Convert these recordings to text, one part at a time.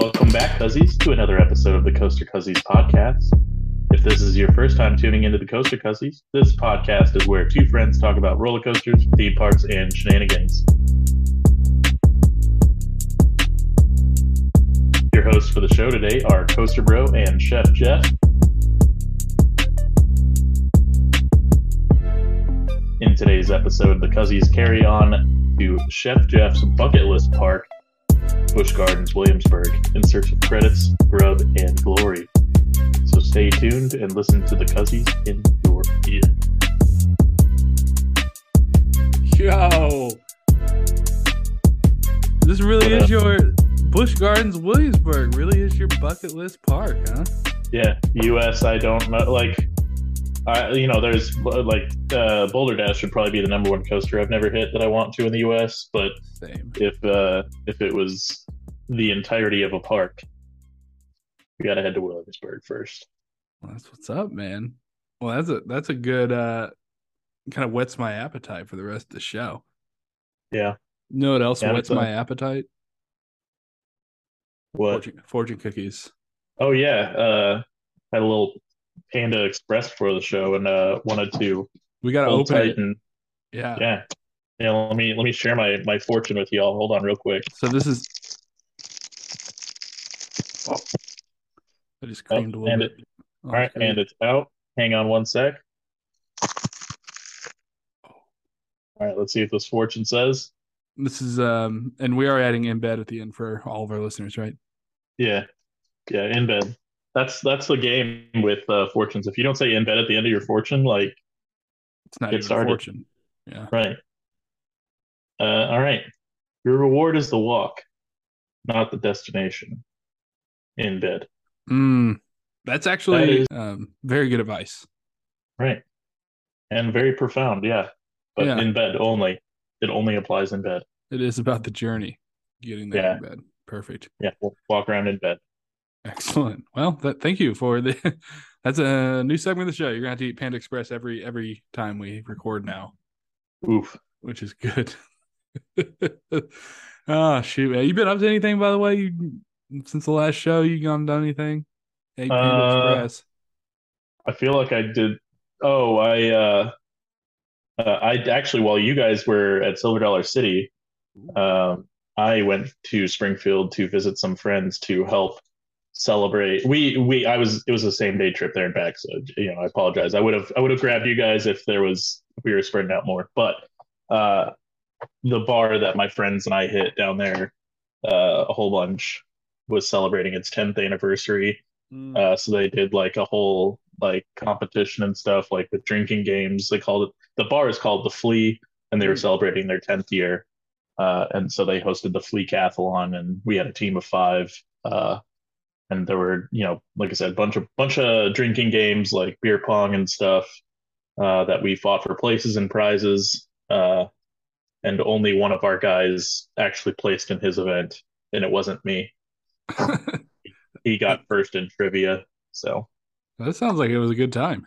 Welcome back, Cuzzies, to another episode of the Coaster Cuzzies podcast. If this is your first time tuning into the Coaster Cuzzies, this podcast is where two friends talk about roller coasters, theme parks, and shenanigans. Your hosts for the show today are Coaster Bro and Chef Jeff. In today's episode, the Cuzzies carry on to Chef Jeff's bucket list park, Busch Gardens, Williamsburg, in search of credits, grub, and glory. So stay tuned and listen to the Cuzzies in your ear. Yo, this really What is up? your Busch Gardens, Williamsburg. Really is your bucket list park, huh? Yeah, U.S. I don't know. Like, I you know, there's like uh, Boulder Dash should probably be the number one coaster I've never hit that I want to in the U.S. But Same. if uh, if it was the entirety of a park, we gotta head to Williamsburg first. Well, that's what's up, man. Well, that's a that's a good uh kind of whets my appetite for the rest of the show. Yeah. You know what else Yeah, whets my appetite? What? Fortune, fortune cookies. Oh yeah, uh, had a little Panda Express for the show and uh, wanted to We gotta open it. and Yeah. yeah. Yeah, let me let me share my my fortune with y'all. Hold on, real quick. So this is. Oh, I just Oh, creamed a little bit. it- Oh, All right, and it's out. Hang on one sec. All right, let's see what this fortune says. This is um, and we are adding embed at the end for all of our listeners, right? Yeah, yeah, in bed. That's that's the game with uh, fortunes. If you don't say in bed at the end of your fortune, like It's not Get started. fortune. Yeah. right. Uh, all right. Your reward is the walk, not the destination. In bed. Mm, that's actually is- um, very good advice. Right. And very profound, yeah. But Yeah. in bed only. It only applies in bed. It is about the journey, getting there Yeah. in bed. Perfect. Yeah, we'll walk around in bed. Excellent. Well, that, thank you for the. that's a new segment of the show. You're gonna have to eat Panda Express every every time we record now, Oof. which is good. oh shoot, man! You been up to anything by the way? You since the last show, you gone done anything? Hey, Panda Uh, Express. I feel like I did. Oh, I uh, uh, I actually, while you guys were at Silver Dollar City, um, I went to Springfield to visit some friends to help celebrate. We we I was it was the same day trip there and back, so you know I apologize. I would have I would have grabbed you guys if there was if we were spreading out more, but uh, the bar that my friends and I hit down there, uh, a whole bunch was celebrating its 10th anniversary. Mm. Uh, so they did like a whole like competition and stuff, like with drinking games. They called it the bar is called the Flea, and they were Mm. celebrating their tenth year. Uh, and so they hosted the Flea Cathlon, and we had a team of five. Uh, and there were, you know, like I said, bunch of bunch of drinking games like beer pong and stuff uh, that we fought for places and prizes. Uh, and only one of our guys actually placed in his event, and it wasn't me. He got first in trivia, so. that sounds like it was a good time.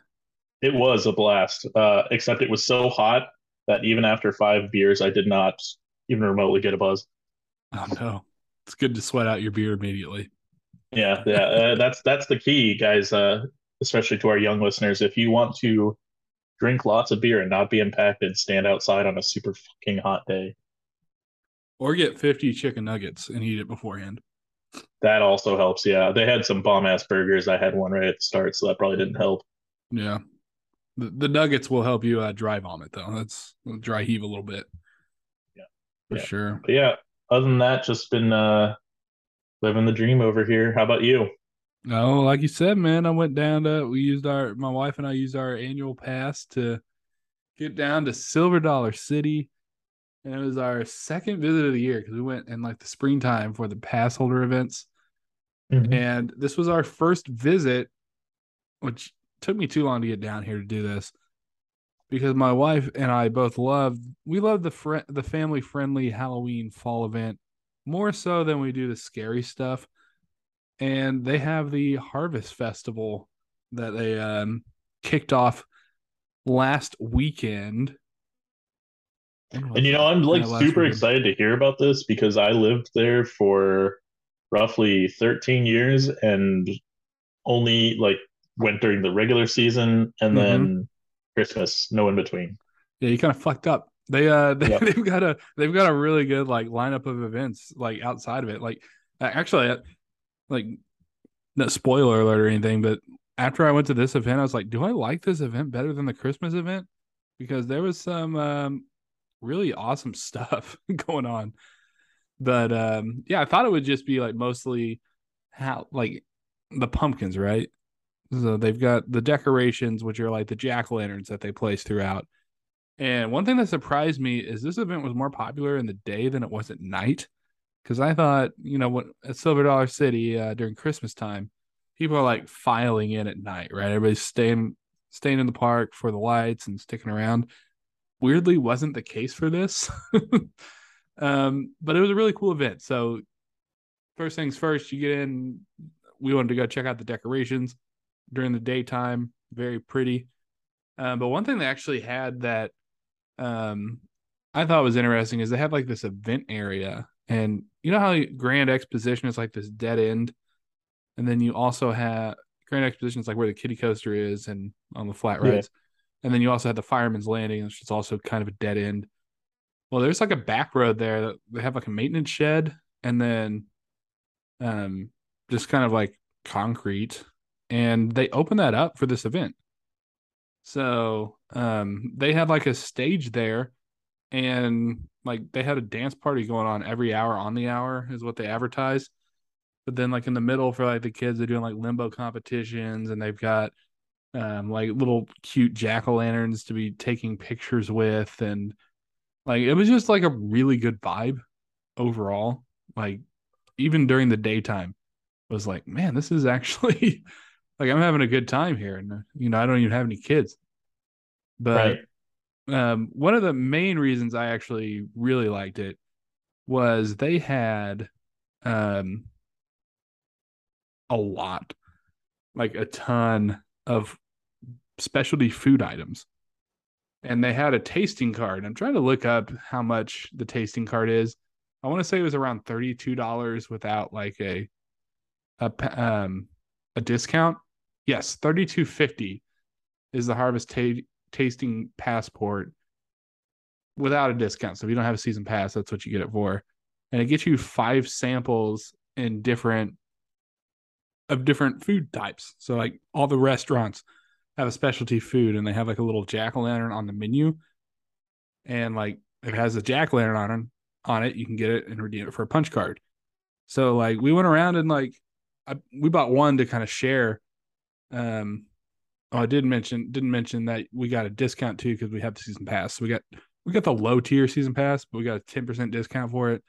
It was a blast, uh, except it was so hot that even after five beers, I did not even remotely get a buzz. Oh no, it's good to sweat out your beer immediately. Yeah, yeah, uh, that's that's the key, guys. Uh, especially to our young listeners, if you want to drink lots of beer and not be impacted, stand outside on a super fucking hot day. Or get 50 chicken nuggets and eat it beforehand. That also helps. Yeah, they had some bomb ass burgers. I had one right at the start, so that probably didn't help. Yeah. The, the nuggets will help you uh, dry vomit, though. That's dry heave a little bit. Yeah. For Yeah. sure. But yeah, other than that, just been uh, living the dream over here. How about you? No, like you said, man, I went down to, we used our, my wife and I used our annual pass to get down to Silver Dollar City. And it was our second visit of the year because we went in like the springtime for the pass holder events. Mm-hmm. And this was our first visit, which took me too long to get down here to do this because my wife and I both love we love the fr- the family friendly Halloween fall event more so than we do the scary stuff. And they have the Harvest Festival that they um, kicked off last weekend. And you know. I'm like super weekend. excited to hear about this because I lived there for roughly 13 years and only like went during the regular season and Mhm. then Christmas, no in between. Yeah, you kind of fucked up. They uh they, Yep. they've got a they've got a really good like lineup of events like outside of it. Like actually uh, like no spoiler alert or anything, but after I went to this event, I was like, do I like this event better than the Christmas event? Because there was some um really awesome stuff going on. But um yeah, I thought it would just be like mostly how like the pumpkins, right? So they've got the decorations, which are like the jack o' lanterns that they place throughout. And one thing that surprised me is this event was more popular in the day than it was at night. Because I thought, you know, what at Silver Dollar City uh, during Christmas time, people are like filing in at night, right? Everybody's staying staying in the park for the lights and sticking around. Weirdly, wasn't the case for this. um, but it was a really cool event. So first things first, you get in. We wanted to go check out the decorations during the daytime. Very pretty. Um, but one thing they actually had that um, I thought it was interesting is they had like this event area, and you know how Grand Exposition is like this dead end, and then you also have Grand Exposition is like where the kiddie coaster is and on the flat Yeah. rides, and then you also had the Fireman's Landing, which is also kind of a dead end. Well, there's like a back road there that they have like a maintenance shed, and then um, just kind of like concrete, and they open that up for this event. So um, they had like a stage there, and like they had a dance party going on every hour on the hour is what they advertised. But then like in the middle for like the kids, they're doing like limbo competitions, and they've got um, like little cute jack o' lanterns to be taking pictures with, and like it was just like a really good vibe overall. Like even during the daytime, was like, man, this is actually like I'm having a good time here, and you know I don't even have any kids. But Right. um, one of the main reasons I actually really liked it was they had um, a lot, like a ton of specialty food items. And they had a tasting card. I'm trying to look up how much the tasting card is. I want to say it was around $32 without like a a um a discount. Yes, 32.50 is the harvest ta- tasting passport without a discount. So if you don't have a season pass, that's what you get it for. And it gets you five samples in different of different food types. So like all the restaurants have a specialty food and they have like a little jack o' lantern on the menu. And like if it has a jack o' lantern on on it, you can get it and redeem it for a punch card. So like we went around and like I, we bought one to kind of share. Um, oh, I did mention didn't mention that we got a discount too because we have the season pass. So we got we got the low tier season pass, but we got a ten percent discount for it.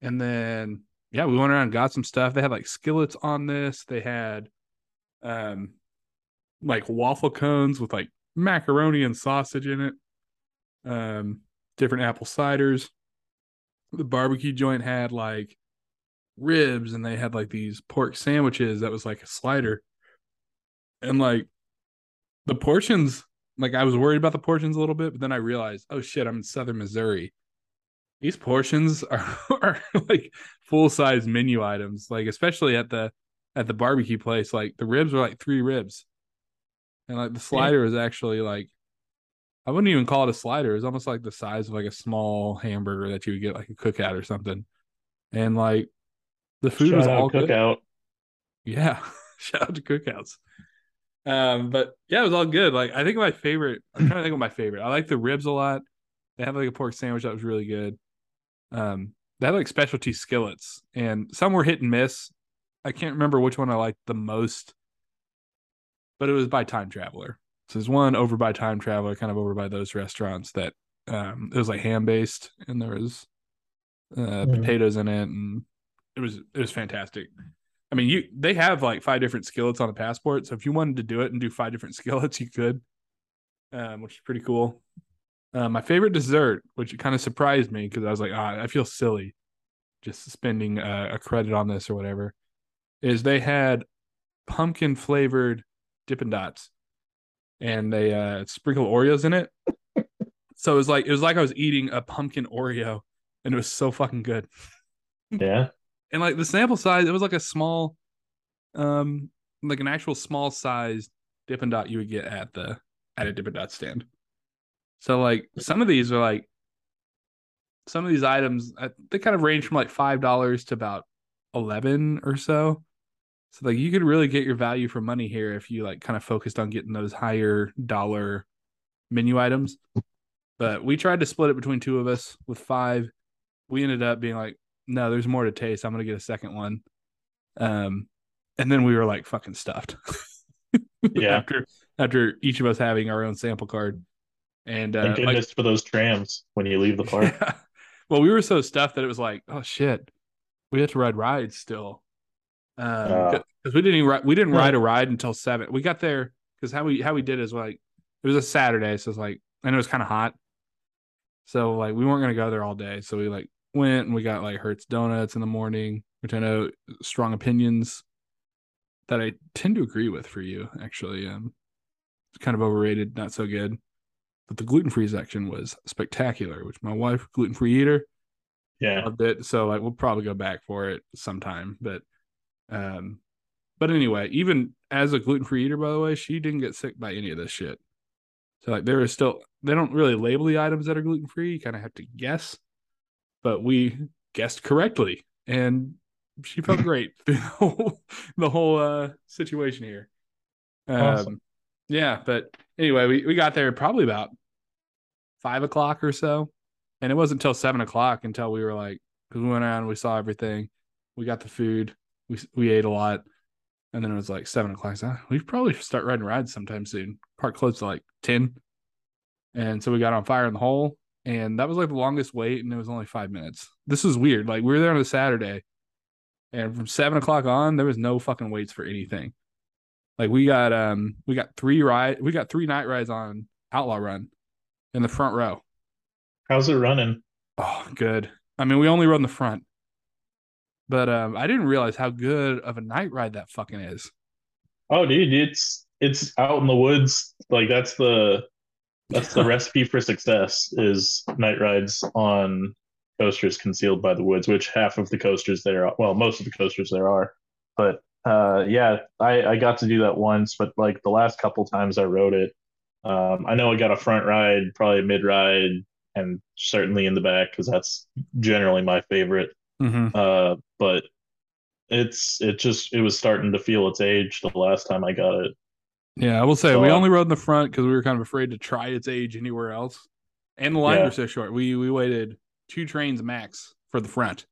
And then yeah, we went around and got some stuff. They had like skillets on this. They had um like waffle cones with like macaroni and sausage in it. Um, different apple ciders. The barbecue joint had like ribs and they had like these pork sandwiches that was like a slider. And like the portions, like I was worried about the portions a little bit, but then I realized, oh shit, I'm in southern Missouri. These portions are, are like full size menu items, like especially at the at the barbecue place. Like the ribs were like three ribs. And like the slider is actually like I wouldn't even call it a slider. It's almost like the size of like a small hamburger that you would get like a cookout or something. And like the food Shout was all good. cookout. Yeah. Shout out to cookouts. Um, but yeah, it was all good. Like I think my favorite, I'm trying to think of my favorite. I like the ribs a lot. They have like a pork sandwich that was really good. Um, they had like specialty skillets and some were hit and miss. I can't remember which one I liked the most, but it was by Time Traveler. So there's one over by Time Traveler, kind of over by those restaurants that um it was like ham based and there was uh potatoes in it and it was it was fantastic. I mean, you they have like five different skillets on the passport, so if you wanted to do it and do five different skillets, you could, um, which is pretty cool. Uh, my favorite dessert, which kind of surprised me because I was like, ah, I feel silly just spending uh, a credit on this or whatever, is they had pumpkin flavored Dippin' Dots, and they uh, sprinkled Oreos in it. So it was like it was like I was eating a pumpkin Oreo, and it was so fucking good. Yeah. And like the sample size, it was like a small, um, like an actual small sized Dippin' Dot you would get at the at a Dippin' Dot stand. So like some of these are like some of these items uh, they kind of range from like five dollars to about eleven or so. So like you could really get your value for money here if you like kind of focused on getting those higher dollar menu items. But we tried to split it between two of us with five. We ended up being like, no, there's more to taste. I'm gonna get a second one. Um, and then we were like fucking stuffed. Yeah. after after each of us having our own sample card. And uh, Thank like, goodness for those trams when you leave the park. yeah. Well, we were so stuffed that it was like, oh shit, we had to ride rides still. Um, Uh. because we didn't even ride, we didn't ride a ride until seven. We got there because how we how we did is like it was a Saturday, so it's like and it was kind of hot, so like we weren't gonna go there all day. So we like went and we got like Hurts donuts in the morning, which I know strong opinions that I tend to agree with for you. Actually, um, it's kind of overrated, not so good. But the gluten free section was spectacular, which my wife gluten free eater Yeah. loved it. So like we'll probably go back for it sometime. But um but anyway, even as a gluten free eater, by the way, she didn't get sick by any of this shit. So like there is still they don't really label the items that are gluten free. You kind of have to guess. But we guessed correctly. And she felt great the whole the whole uh situation here. Um Awesome. yeah, but anyway, we, we got there probably about five o'clock or so. And it wasn't until seven o'clock until we were like, we went around, we saw everything, we got the food, we we ate a lot, and then it was like seven o'clock. So we should probably start riding rides sometime soon. Park closed to like ten, and so we got on Fire in the Hole, and that was like the longest wait, and it was only five minutes. This is weird. Like we were there on a Saturday, and from seven o'clock on, there was no fucking waits for anything. Like we got um we got three ride we got three night rides on Outlaw Run in the front row. How's it running? Oh, good. I mean, we only run the front, but um, I didn't realize how good of a night ride that fucking is. Oh, dude, it's it's out in the woods. Like that's the that's the recipe for success is night rides on coasters concealed by the woods, which half of the coasters there are, well, most of the coasters there are. But uh yeah, I I got to do that once, but like the last couple times I rode it, um I know I got a front ride, probably a mid ride, and certainly in the back because that's generally my favorite. Mm-hmm. Uh but it's it just it was starting to feel its age the last time I got it. Yeah, I will say So, we only rode in the front because we were kind of afraid to try its age anywhere else, and the line Yeah. was so short. We we waited two trains max for the front.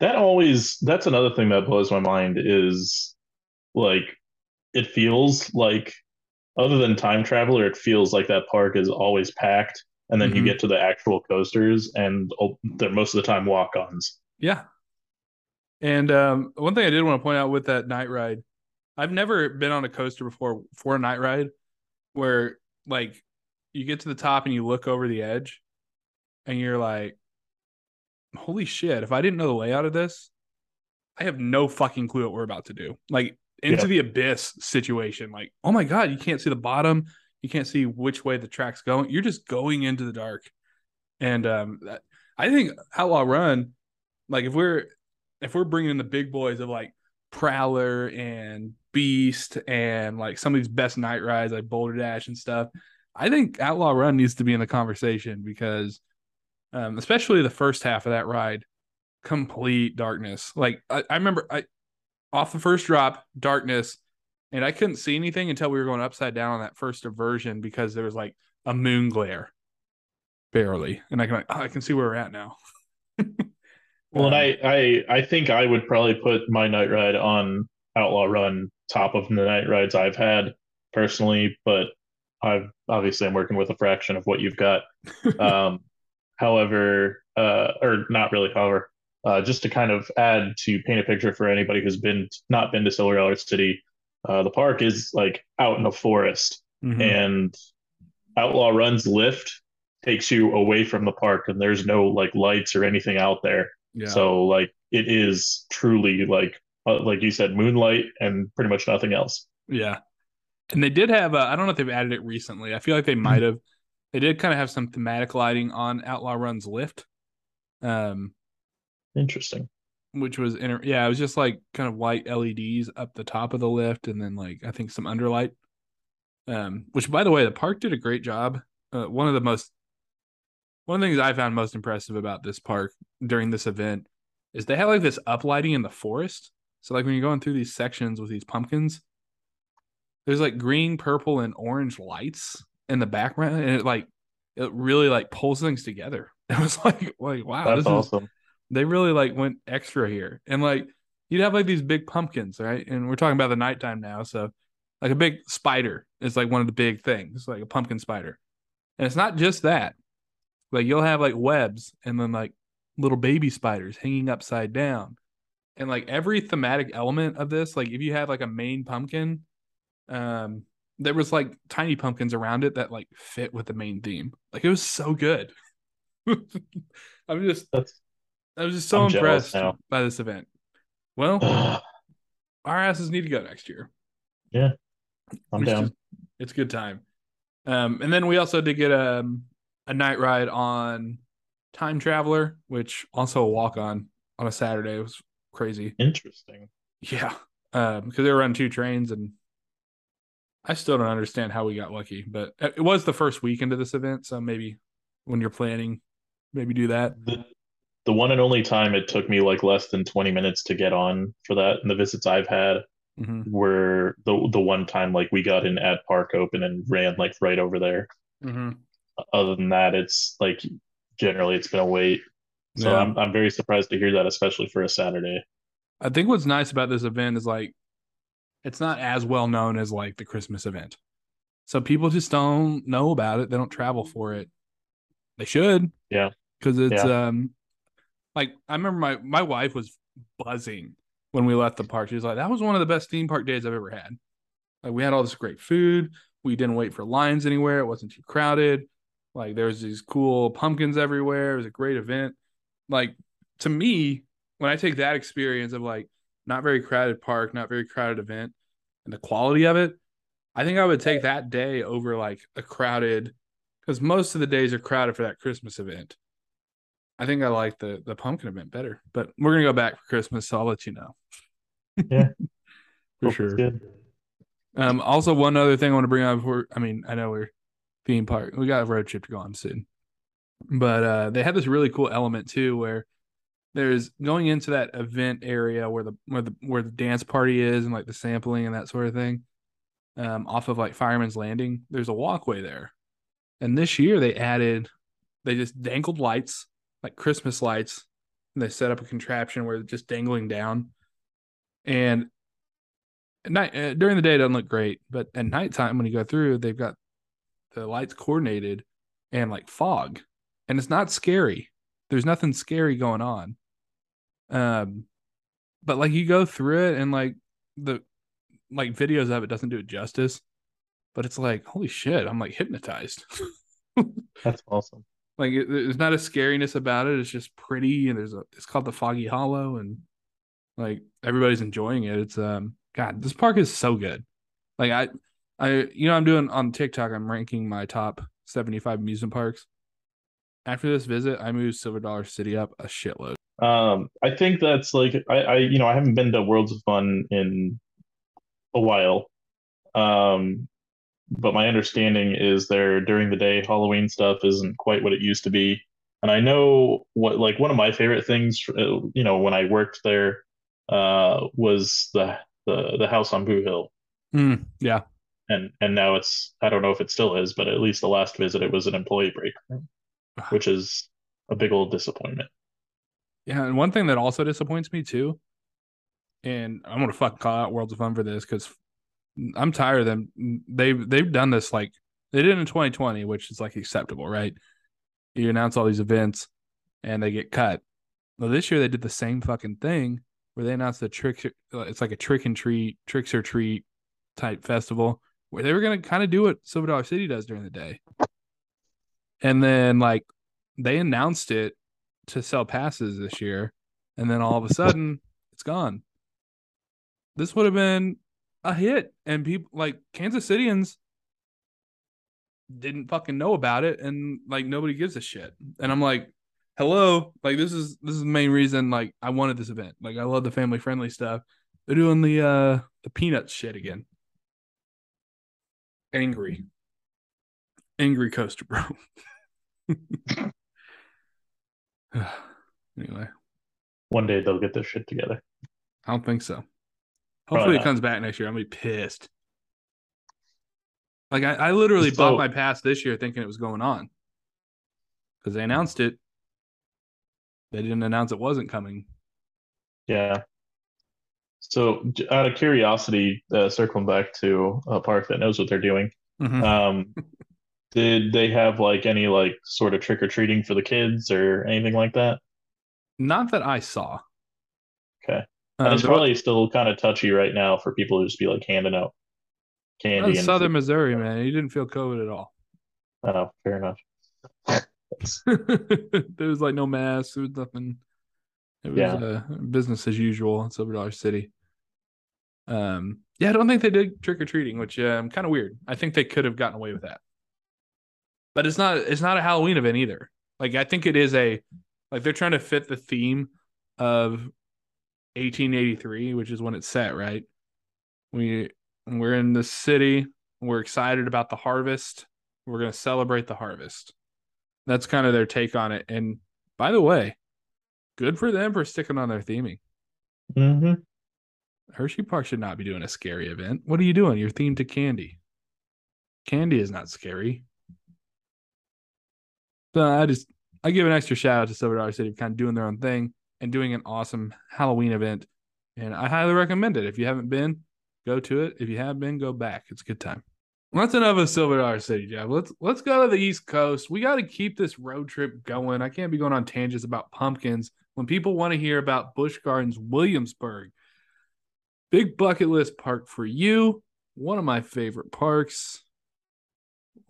That always that's another thing that blows my mind is like it feels like other than time traveler, it feels like that park is always packed. And then you Mhm. get to the actual coasters and they're most of the time walk-ons. Yeah. And um, one thing I did want to point out with that night ride, I've never been on a coaster before for a night ride where like you get to the top and you look over the edge and you're like, holy shit, if I didn't know the layout of this, I have no fucking clue what we're about to do. Like into Yeah. the abyss situation. Like, oh my God, you can't see the bottom. You can't see which way the track's going. You're just going into the dark. And um, I think Outlaw Run, like if we're if we're bringing in the big boys of like Prowler and Beast and like some of these best night rides like Boulder Dash and stuff, I think Outlaw Run needs to be in the conversation because, um, especially the first half of that ride, complete darkness. Like I, I remember I off the first drop, darkness, and I couldn't see anything until we were going upside down on that first inversion because there was like a moon glare, barely, and I can like, oh, I can see where we're at now. Well, and Um, I, I I think I would probably put my night ride on Outlaw Run top of the night rides I've had personally, but I've obviously I'm working with a fraction of what you've got. Um, however, uh, or not really, however, uh, just to kind of add to paint a picture for anybody who's been not been to Silver Dollar City, uh, the park is like out in a forest, mhm. and Outlaw Run's lift takes you away from the park, and there's no like lights or anything out there. Yeah. So like it is truly like uh, like you said, moonlight and pretty much nothing else. Yeah. And they did have, uh, I don't know if they've added it recently. I feel like they might have. They did kind of have some thematic lighting on Outlaw Run's lift. Um, Interesting. which was inter- yeah, it was just like kind of white LEDs up the top of the lift, and then like I think some underlight. Um, which by the way, the park did a great job. Uh, one of the most one of the things I found most impressive about this park during this event is they have like this uplighting in the forest. So like when you're going through these sections with these pumpkins, there's like green, purple, and orange lights in the background, and it like it really like pulls things together. It was like like wow, That's this is awesome. they really like went extra here and like you'd have like these big pumpkins right and we're talking about the nighttime now so like a big spider is like one of the big things like a pumpkin spider and it's not just that like you'll have like webs and then like little baby spiders hanging upside down and like every thematic element of this like if you have like a main pumpkin um there was like tiny pumpkins around it that like fit with the main theme like it was so good i'm just That's I was just so I'm impressed by this event. Well, our asses need to go next year. Yeah, I'm down. just- it's a good time. Um, and then we also did get a a night ride on Time Traveler, which also a walk on on a Saturday. It was crazy. Interesting. Yeah, um, because they were on two trains, and I still don't understand how we got lucky. But it was the first weekend of this event, so maybe when you're planning, maybe do that. The, the one and only time it took me like less than 20 minutes to get on for that, and the visits I've had hmm were the the one time like we got in at Park Open and ran like right over there. hmm Other than that, it's like generally it's been a wait. So Yeah. I'm I'm very surprised to hear that, especially for a Saturday. I think what's nice about this event is like it's not as well known as like the Christmas event. So people just don't know about it. They don't travel for it. They should. Yeah. Cuz it's um like I remember my my wife was buzzing when we left the park. She was like that was one of the best theme park days I've ever had. Like we had all this great food. We didn't wait for lines anywhere. It wasn't too crowded. Like there was these cool pumpkins everywhere. It was a great event. Like to me, when I take that experience of like not very crowded park, not very crowded event, and the quality of it, I think I would take that day over like a crowded because most of the days are crowded for that Christmas event. I think I like the the pumpkin event better, but we're gonna go back for Christmas, so I'll let you know. Yeah. for Hope sure. Um, also one other thing I want to bring up before I mean, I know we're theme park. We got a road trip to go on soon. But uh they had this really cool element too where there's going into that event area where the where the where the dance party is and like the sampling and that sort of thing. Um, off of like Fireman's Landing, there's a walkway there. And this year they added they just dangled lights, like Christmas lights, and they set up a contraption where it's just dangling down. And at night uh, during the day it doesn't look great, but at nighttime when you go through, they've got the lights coordinated and like fog, and it's not scary. There's nothing scary going on. Um, but like you go through it and like the like videos of it doesn't do it justice, but it's like holy shit, I'm like hypnotized. That's awesome. like it, there's not a scariness about it. It's just pretty, and there's a. It's called the Foggy Hollow, and like everybody's enjoying it. It's um, God, this park is so good. Like I, I, you know, I'm doing on TikTok. I'm ranking my top 75 amusement parks. After this visit, I moved Silver Dollar City up a shitload. Um, I think that's like I, I you know I haven't been to Worlds of Fun in a while. Um, but my understanding is there during the day Halloween stuff isn't quite what it used to be. And I know what like one of my favorite things, uh, you know, when I worked there, uh, was the the the house on Boo Hill. Mm, yeah, And and now it's I don't know if it still is, but at least the last visit it was an employee break room, ah. which is a big old disappointment. yeah. And one thing that also disappoints me too, and I'm gonna fucking call out Worlds of Fun for this because I'm tired of them. They've they've done this like they did in 2020, which is like acceptable, right? You announce all these events and they get cut. Well, this year they did the same fucking thing where they announced a trick. It's like a trick and treat, tricks or treat type festival where they were gonna kind of do what Silver Dollar City does during the day, and then like they announced it to sell passes this year, and then all of a sudden it's gone. This would have been a hit, and people like Kansas Cityans didn't fucking know about it, and like nobody gives a shit. And I'm like, hello, like this is this is the main reason like I wanted this event. Like I love the family friendly stuff. They're doing the uh the peanuts shit again. Angry. Angry coaster bro. anyway, One day they'll get their shit together. I don't think so. Hopefully it comes back next year. I'm gonna be pissed. Like I, I literally So- bought my pass this year thinking it was going on. Because they announced it. They didn't announce it wasn't coming. Yeah. So, out of curiosity, uh, circling back to a park that knows what they're doing, Mhm. um, did they have like any like sort of trick or treating for the kids or anything like that? Not that I saw. Okay. Um, it's probably still kind of touchy right now for people to just be like handing out candy in Southern Missouri, man. You didn't feel COVID at all. Oh, fair enough. there was like no mask. There was nothing. It was Yeah. uh, business as usual in Silver Dollar City. Um, yeah, I don't think they did trick or treating, which um, kind of weird. I think they could have gotten away with that, but it's not. It's not a Halloween event either. Like I think it is a like they're trying to fit the theme of 1883, which is when it's set. Right, we we're in the city. We're excited about the harvest. We're gonna celebrate the harvest. That's kind of their take on it. And by the way, good for them for sticking on their theming. hmm Hershey Park should not be doing a scary event. What are you doing? You're themed to candy. Candy is not scary. So I just I give an extra shout out to Silver Dollar City for kind of doing their own thing and doing an awesome Halloween event. And I highly recommend it. If you haven't been, go to it. If you have been, go back. It's a good time. Well, That's enough of Silver Dollar City, Jeff. Let's let's go to the East Coast. We got to keep this road trip going. I can't be going on tangents about pumpkins when people want to hear about Busch Gardens Williamsburg. Big bucket list park for you. One of my favorite parks.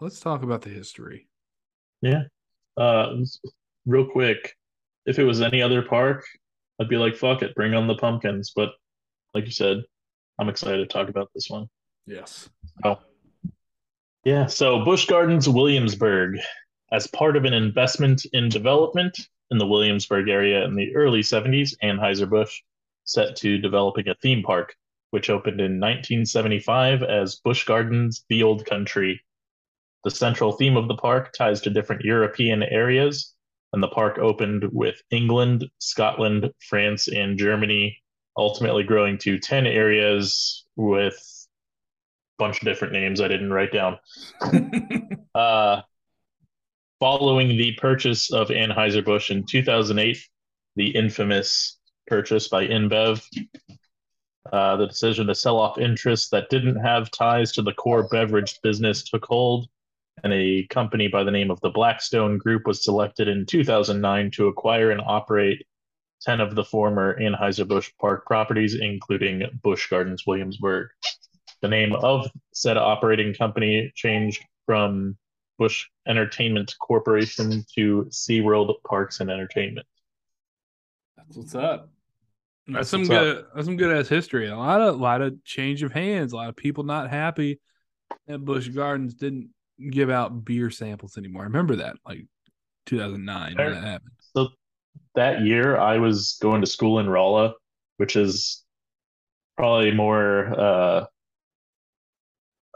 Let's talk about the history. Yeah. Uh, real quick, if it was any other park, I'd be like, fuck it, bring on the pumpkins. But like you said, I'm excited to talk about this one. Yes. Oh. Yeah, so Busch Gardens Williamsburg, as part of an investment in development in the Williamsburg area in the early 70s, Anheuser-Busch set to developing a theme park, which opened in 1975 as Busch Gardens The Old Country. The central theme of the park ties to different European areas, and the park opened with England, Scotland, France, and Germany, ultimately growing to 10 areas with a bunch of different names I didn't write down. Uh, following the purchase of Anheuser-Busch in 2008, the infamous purchase by InBev, uh, the decision to sell off interests that didn't have ties to the core beverage business took hold, and a company by the name of the Blackstone Group was selected in 2009 to acquire and operate 10 of the former Anheuser-Busch Park properties, including Busch Gardens Williamsburg. The name of said operating company changed from Busch Entertainment Corporation to SeaWorld Parks and Entertainment. That's what's up. That's, That's some what's good. That's some good ass history. A lot of, lot of change of hands. A lot of people not happy that Busch Gardens didn't give out beer samples anymore. I remember that, like 2009 when that happened. So that year, I was going to school in Rolla, which is probably more. Uh,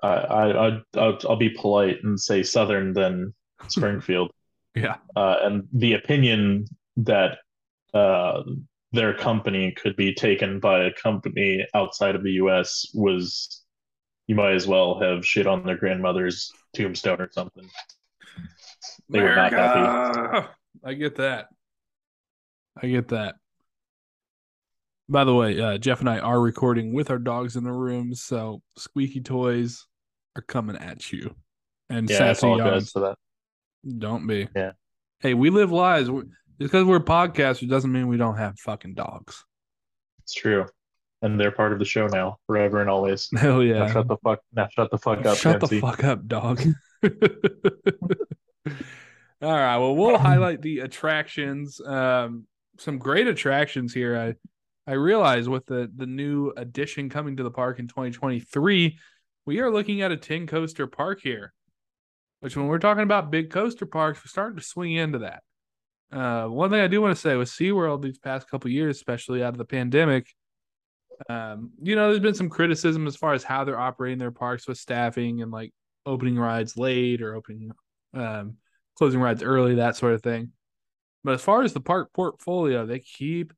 I, I, I I'll, I'll be polite and say southern than Springfield. Yeah, uh, and the opinion that uh, their company could be taken by a company outside of the U.S. was you might as well have shit on their grandmother's tombstone or something. They were not happy. I get that. I get that. By the way, uh, Jeff and I are recording with our dogs in the room, so squeaky toys are coming at you. And Yeah, sassy for that. Don't be. Yeah. Hey, we live lives. Just because we're podcasters doesn't mean we don't have fucking dogs. It's true, and they're part of the show now, forever and always. Hell Now yeah. shut the fuck. Now shut the fuck up, Shut the fuck up, dog. All right. Well, we'll highlight the attractions. Um, some great attractions here. I I realize with the the new addition coming to the park in 2023, we are looking at a 10 coaster park here. Which when we're talking about big coaster parks, we're starting to swing into that. Uh, one thing I do want to say with SeaWorld these past couple years, especially out of the pandemic, um, you know, there's been some criticism as far as how they're operating their parks with staffing and like opening rides late or opening, um, closing rides early, that sort of thing. But as far as the park portfolio, they keep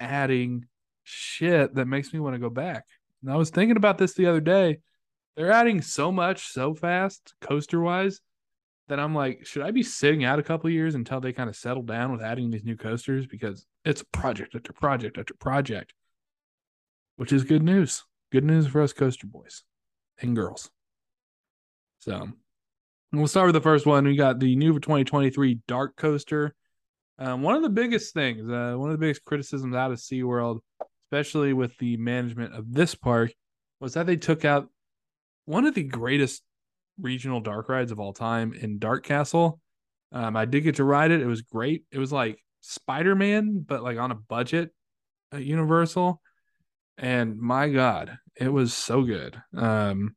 adding shit that makes me want to go back. And I was thinking about this the other day. They're adding so much so fast, coaster wise, that I'm like, should I be sitting out a couple years until they kind of settle down with adding these new coasters? Because it's project after project after project, which is good news. Good news for us coaster boys and girls. So we'll start with the first one. We got the new 2023 Dark Coaster. Um, one of the biggest things, uh, one of the biggest criticisms out of SeaWorld, especially with the management of this park, was that they took out one of the greatest regional dark rides of all time in Dark Castle. Um, I did get to ride it. It was great. It was like Spider Man, but like on a budget at Universal. And my God, it was so good. Um,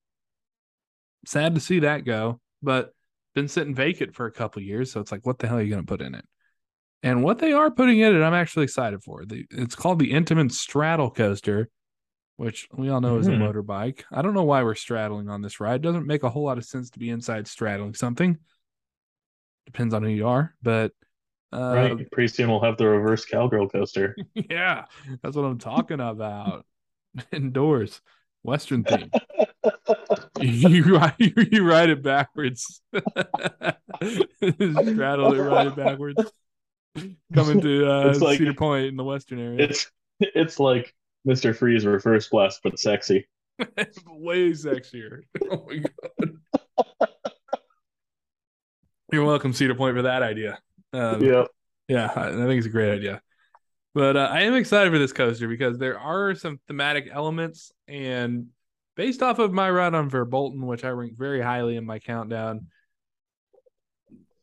sad to see that go, but been sitting vacant for a couple years. So it's like, what the hell are you going to put in it? And what they are putting in it, I'm actually excited for. The, it's called the Intamin Straddle Coaster, which we all know is a Hmm. motorbike. I don't know why we're straddling on this ride. doesn't make a whole lot of sense to be inside straddling something. Depends on who you are, but uh, right. Pretty soon we'll have the reverse cowgirl coaster. yeah, that's what I'm talking about. Indoors, Western theme. you ride you ride it backwards. Straddle it, ride it backwards. Coming to uh, like- Cedar Point in the Western area. It's it's like Mr. Freeze reverse blast, but sexy. way sexier. Oh my god. You're welcome, Cedar Point, for that idea. Um, Yep. yeah, I, I think it's a great idea. But uh, I am excited for this coaster because there are some thematic elements, and based off of my ride on Verbolten, which I rank very highly in my countdown,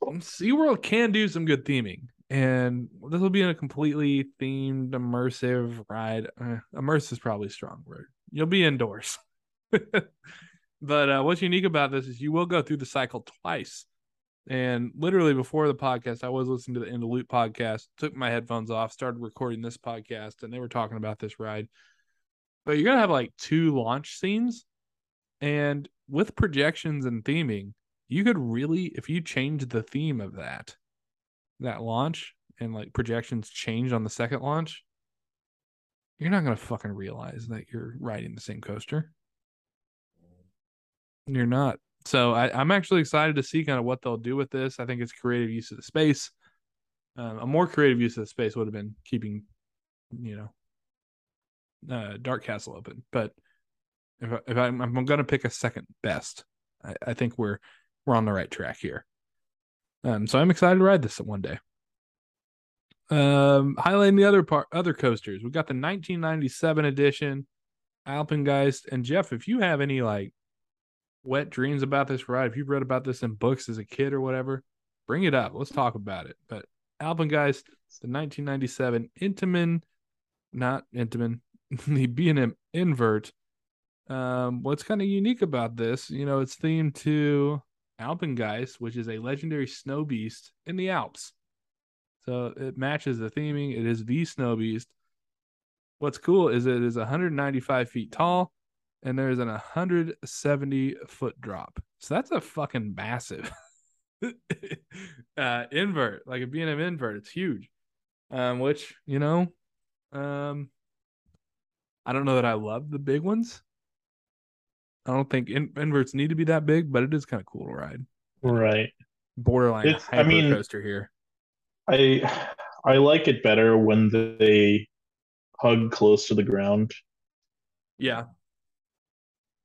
SeaWorld can do some good theming. And this will be in a completely themed, immersive ride. Uh, immersive is probably strong word. You'll be indoors. but uh, what's unique about this is you will go through the cycle twice. And literally before the podcast, I was listening to the In the Loop podcast, took my headphones off, started recording this podcast, and they were talking about this ride. But you're to have like two launch scenes. And with projections and theming, you could really, if you change the theme of that, that launch and like projections change on the second launch, you're not going to fucking realize that you're riding the same coaster. You're not. So I, I'm actually excited to see kind of what they'll do with this. I think it's creative use of the space. Um, a more creative use of the space would have been keeping, you know, uh, Dark Castle open. But if I, if I'm, I'm going to pick a second best, I, I think we're we're on the right track here. Um, so I'm excited to ride this one day. Um, highlighting the other part, other coasters, We've got the 1997 edition, Alpengeist, and Jeff. If you have any like wet dreams about this ride, if you've read about this in books as a kid or whatever, bring it up. Let's talk about it. But Alpengeist, the 1997 Intamin, not Intamin, the B&M invert. Um, what's kind of unique about this, you know, it's themed to Alpengeist, which is a legendary snow beast in the Alps. So it matches the theming. It is the snow beast. What's cool is it is 195 feet tall and there's an 170 foot drop. So that's a fucking massive uh, invert, like a B&M invert. It's huge. Um, which, you know, um, I don't know that I love the big ones. I don't think in- inverts need to be that big, but it is kind of cool to ride. Right. Borderline It's- I mean- coaster here. I I like it better when they hug close to the ground. Yeah.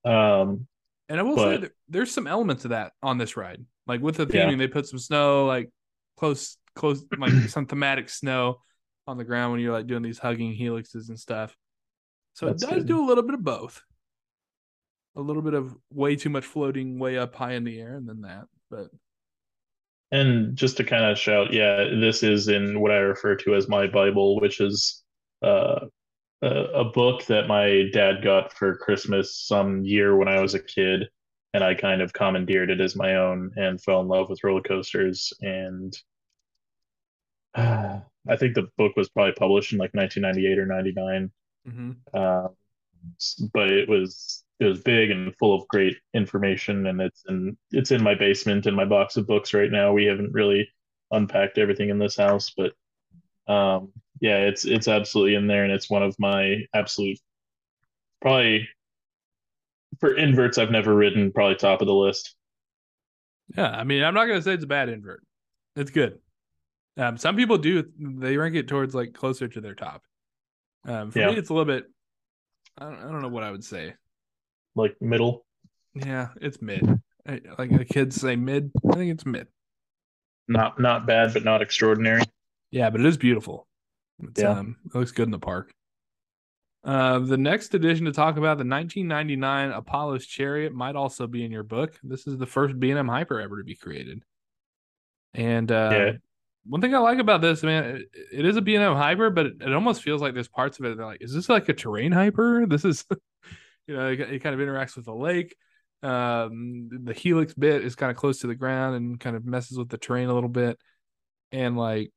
Um, And I will say But- that there's some elements of that on this ride. Like with the theming, Yeah. they put some snow, like close, close, like some thematic snow on the ground when you're like doing these hugging helixes and stuff. So it does good. do a little bit of both. A little bit of way too much floating way up high in the air, and then that. But and just to kind of shout, yeah, this is in what I refer to as my Bible, which is uh, a, a book that my dad got for Christmas some year when I was a kid, and I kind of commandeered it as my own and fell in love with roller coasters and I think the book was probably published in like 1998 or 99. Mm-hmm. Uh, but it was it was big and full of great information, and it's in it's in my basement in my box of books right now. We haven't really unpacked everything in this house, but um, yeah, it's it's absolutely in there, and it's one of my absolute probably for inverts I've never written, probably top of the list. Yeah, I mean, I'm not gonna say it's a bad invert. It's good. Um, some people do they rank it towards like closer to their top. Um, for Yeah. me, it's a little bit. I don't, I don't know what I would say. Like middle. Yeah, it's mid. I- Like the kids say mid. I think it's mid. Not not bad, but not extraordinary. Yeah, but it is beautiful. It's, Yeah. um, it looks good in the park. Uh, the next edition to talk about, the 1999 Apollo's Chariot, might also be in your book. This is the first B&M Hyper ever to be created. And uh, Yeah. one thing I like about this, man, it, it is a B&M Hyper, but it, it almost feels like there's parts of it that are like, is this like a terrain hyper? This is, you know, it, it kind of interacts with the lake. Um, the helix bit is kind of close to the ground and kind of messes with the terrain a little bit. And like,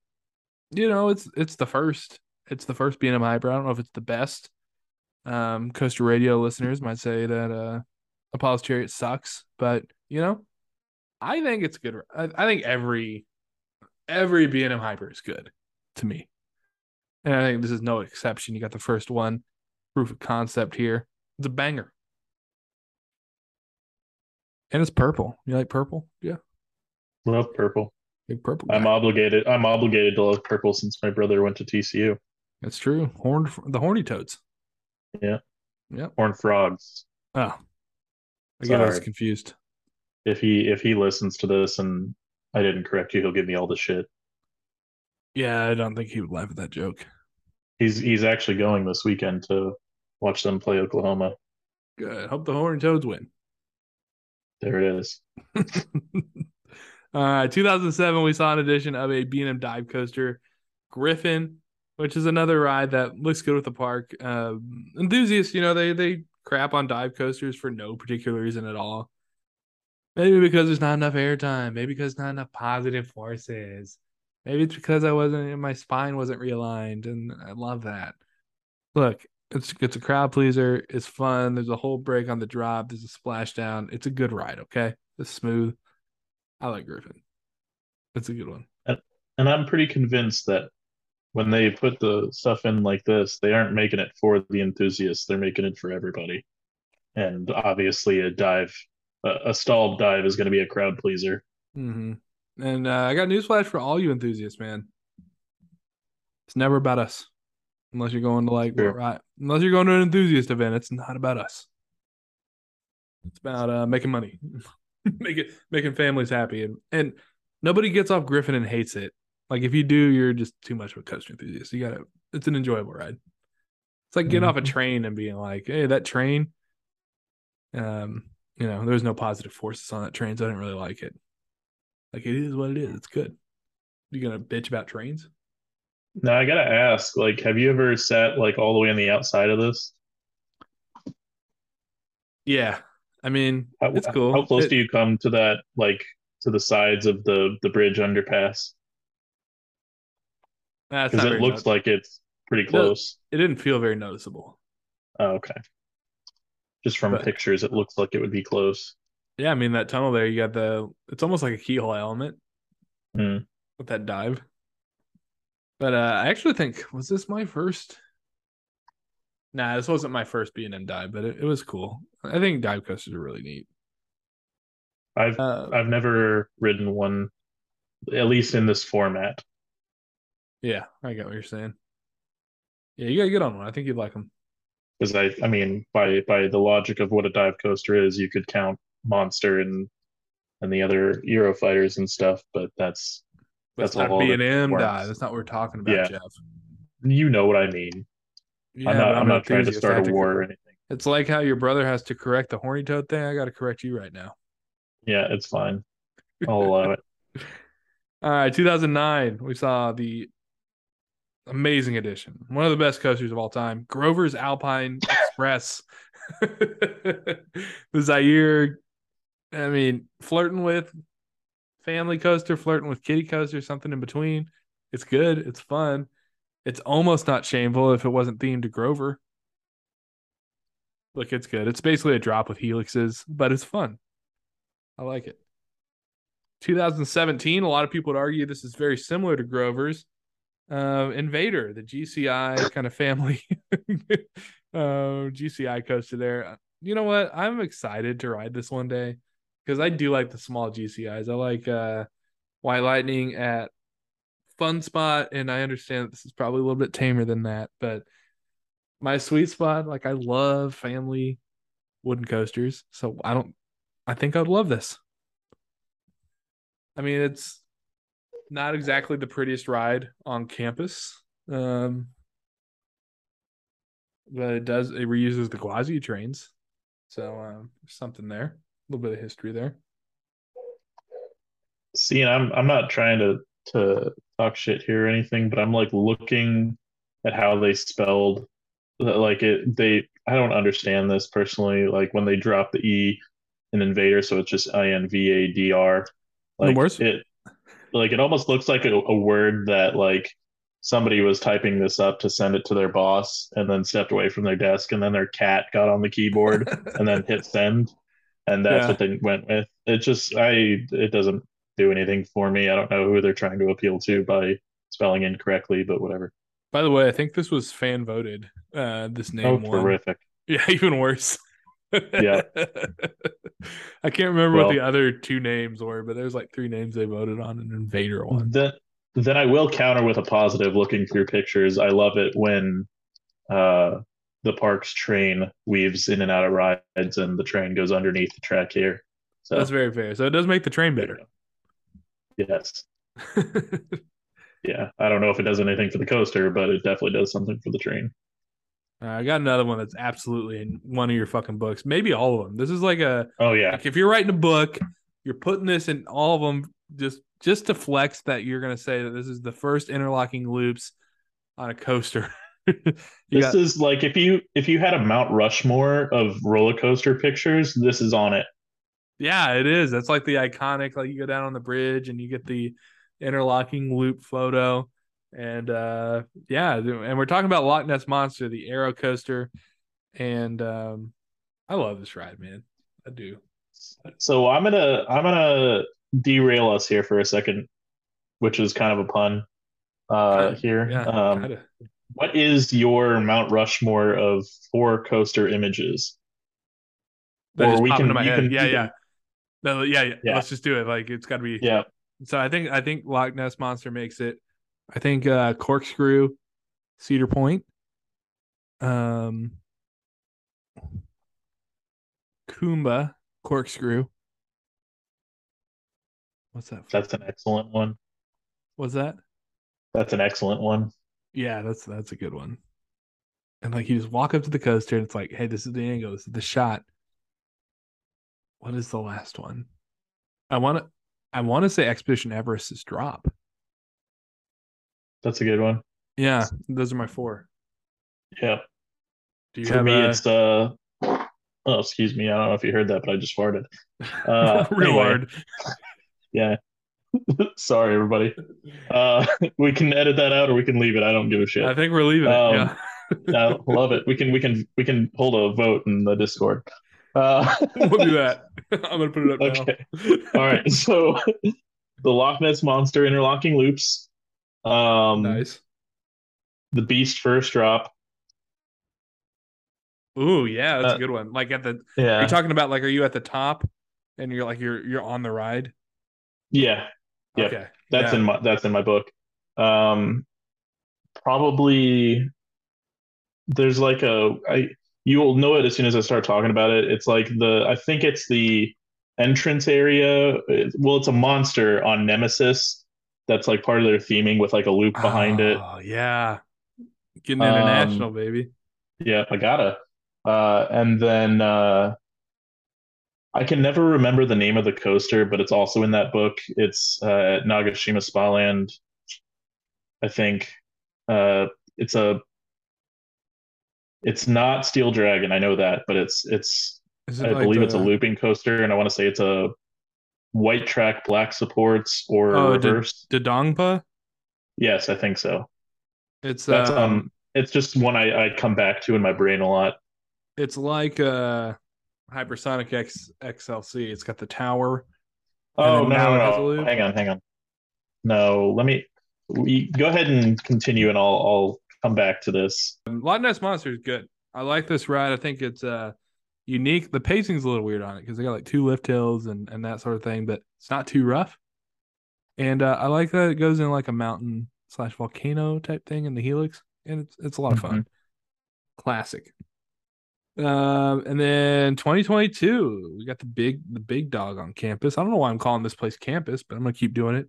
you know, it's it's the first. It's the first B&M Hyper. I don't know if it's the best. Um, Coaster Radio listeners might say that uh, Apollo's Chariot sucks, but you know, I think it's good. I, I think every every B&M Hyper is good to me, and I think this is no exception. You got the first one, proof of concept here. It's a banger, and it's purple. You like purple? Yeah, Love purple. big purple. I'm obligated. I'm obligated to love purple since my brother went to TCU. That's true. Horned the horny toads. Yeah. Yeah. Horned frogs. Oh, I got us Sorry. confused. If he if he listens to this and I didn't correct you, he'll give me all the shit. Yeah, I don't think he would laugh at that joke. He's he's actually going this weekend to watch them play Oklahoma. Good. Hope the Horned toads win. There it is. All right, 2007, we saw an edition of a B&M dive coaster, Griffon, which is another ride that looks good with the park. Um, enthusiasts, you know, they they crap on dive coasters for no particular reason at all. Maybe because there's not enough airtime. Maybe because not enough positive forces. Maybe it's because I wasn't my spine wasn't realigned, and I love that. Look, it's it's a crowd pleaser. It's fun. There's a whole break on the drop. There's a splashdown. It's a good ride. Okay, it's smooth. I like Griffon. It's a good one. And I'm pretty convinced that when they put the stuff in like this, they aren't making it for the enthusiasts. They're making it for everybody. And obviously, a dive, a, a stalled dive, is going to be a crowd pleaser. hmm And uh, I got newsflash for all you enthusiasts, man. It's never about us, unless you're going to like Sure. right, unless you're going to an enthusiast event. It's not about us. It's about uh, making money, making making families happy, and and nobody gets off Griffon and hates it. Like if you do, you're just too much of a coaster enthusiast. You gotta. It's an enjoyable ride. It's like getting off a Mhm. train and being like, "Hey, that train." Um, you know, there's no positive forces on that train, so I didn't really like it. Like it is what it is. It's good. You gonna bitch about trains? Now I gotta ask, like, have you ever sat like all the way on the outside of this? Yeah. I mean, How, it's cool. How close It- do you come to that, like, to the sides of the the bridge underpass? Because it looks like it's pretty close. it didn't feel very noticeable. Oh, okay. Just from But- pictures, it looks like it would be close. Yeah, I mean that tunnel there, you got the it's almost like a keyhole element Hmm. with that dive. But uh I actually think was this my first Nah, this wasn't my first B and M dive, but it, it was cool. I think dive coasters are really neat. I've Uh, I've never ridden one, at least in this format. yeah, I get what you're saying. Yeah, you gotta get on one. I think you'd like them. Because I, I mean, by by the logic of what a dive coaster is, you could count Monster and and the other Eurofighters and stuff, but that's That's That's not all B that and M dive. That's not what we're talking about, Yeah. Jeff. you know what I mean. Yeah, I'm not I'm an not trying to start a war or anything. It's like how your brother has to correct the horny toad thing. I got to correct you right now. Yeah, it's fine. I'll allow it. All right, 2009, we saw the amazing edition, one of the best coasters of all time, Grover's Alpine Express. the Zierer, I mean, flirting with family coaster, flirting with kitty coaster, something in between. It's good. It's fun. It's almost not shameful if it wasn't themed to Grover. Look, it's good. It's basically a drop with helixes, but it's fun. I like it. 2017, a lot of people would argue this is very similar to Grover's. Uh, Invader, the GCI kind of family uh, GCI coaster there. You know what? I'm excited to ride this one day because I do like the small GCIs. I like uh, White Lightning at Fun Spot, and I understand this is probably a little bit tamer than that, but my sweet spot, like I love family wooden coasters. So I don't I think I'd love this. I mean, it's not exactly the prettiest ride on campus. Um, but it does it reuses the Gwazi trains. So um, something there. A little bit of history there. See, I'm I'm not trying to to talk shit here or anything, but I'm like looking at how they spelled like it they I don't understand this personally. Like when they drop the E in Invader, so it's just I N V A D R. Like no it like it almost looks like a, a word that like somebody was typing this up to send it to their boss and then stepped away from their desk and then their cat got on the keyboard and then hit send and that's Yeah. what they went with it just i it doesn't do anything for me i don't know who they're trying to appeal to by spelling incorrectly but whatever By the way, I think this was fan voted. Uh, this name oh terrific Yeah, even worse. Yeah. I can't remember what the other two names were, but there's like three names they voted on an Invader one. then then i will counter with a positive looking through pictures i love it when uh the park's train weaves in and out of rides and the train goes underneath the track here so That's very fair. So it does make the train better. Yes. Yeah. I don't know if it does anything for the coaster, but it definitely does something for the train. Uh, I got another one that's absolutely in one of your fucking books. Maybe all of them. This is like a Oh yeah. like if you're writing a book, you're putting this in all of them just just to flex that you're gonna say that this is the first interlocking loops on a coaster. you This got, is like if you if you had a Mount Rushmore of roller coaster pictures, this is on it. yeah, it is. That's like the iconic. Like you go down on the bridge and you get the interlocking loop photo. And uh yeah, and we're talking about Loch Ness Monster, the Arrow Coaster, and um I love this ride, man. I do. So I'm gonna I'm gonna derail us here for a second, which is kind of a pun uh Kinda, here. Yeah, um, kinda. What is your Mount Rushmore of four coaster images? That or we can- into my head. can- yeah, yeah. No, yeah, yeah, Yeah. Let's just do it. Like it's got to be. Yeah. So I think I think Loch Ness Monster makes it. I think uh Corkscrew, Cedar Point, um, Kumba, Corkscrew. What's that? That's an excellent one. What's that? That's an excellent one. Yeah, that's that's a good one. And like you just walk up to the coaster and it's like, hey, this is the angle, this is the shot. What is the last one? I want to I want to say Expedition Everest's drop. That's a good one. Yeah, those are my four. Yeah. Do you For have me, a it's uh oh excuse me, I don't know if you heard that, but I just farted. Uh, real anyway. hard? Yeah. Sorry, everybody. Uh, we can edit that out or we can leave it. I don't give a shit. I think we're leaving Um, it. I love it. We can we can we can hold a vote in the Discord. Uh, we'll do that. I'm gonna put it up Okay. now. All right. So the Loch Ness monster interlocking loops. Um, nice. the Beast first drop. Ooh, yeah, that's Uh, a good one. Like at the, Yeah. you're talking about like, are you at the top, and you're like you're you're on the ride? yeah. Okay, That's Yeah. in my that's in my book. Um, probably there's like a I you'll know it as soon as I start talking about it. It's like the I think it's the entrance area. Well, it's a monster on Nemesis that's like part of their theming with like a loop behind it. Oh yeah, getting Um, international, baby. Yeah, I gotta. Uh, and then uh, I can never remember the name of the coaster, but it's also in that book. It's uh, at Nagashima Spa Land. I think uh, it's a. It's not Steel Dragon, I know that, but it's it's. It I like believe it's a looping coaster, and I want to say it's a white track, black supports, or Oh, reverse. Dodonpa? Yes, I think so. It's That's um, um, it's just one I, I come back to in my brain a lot. it's like a hypersonic X XLC. It's got the tower. Oh no, no, it has a no. Hang on, hang on. No, let me we, go ahead and continue, and I'll I'll come back to this. Um, Loch Ness Monster is good. I like this ride. I think it's uh unique. The pacing's a little weird on it because they got like two lift hills and and that sort of thing, but it's not too rough. And uh, I like that it goes in like a mountain slash volcano type thing in the helix, and it's it's a lot of fun. Classic. Um, and then 2022, we got the big the big dog on campus. I don't know why I'm calling this place campus, but I'm gonna keep doing it.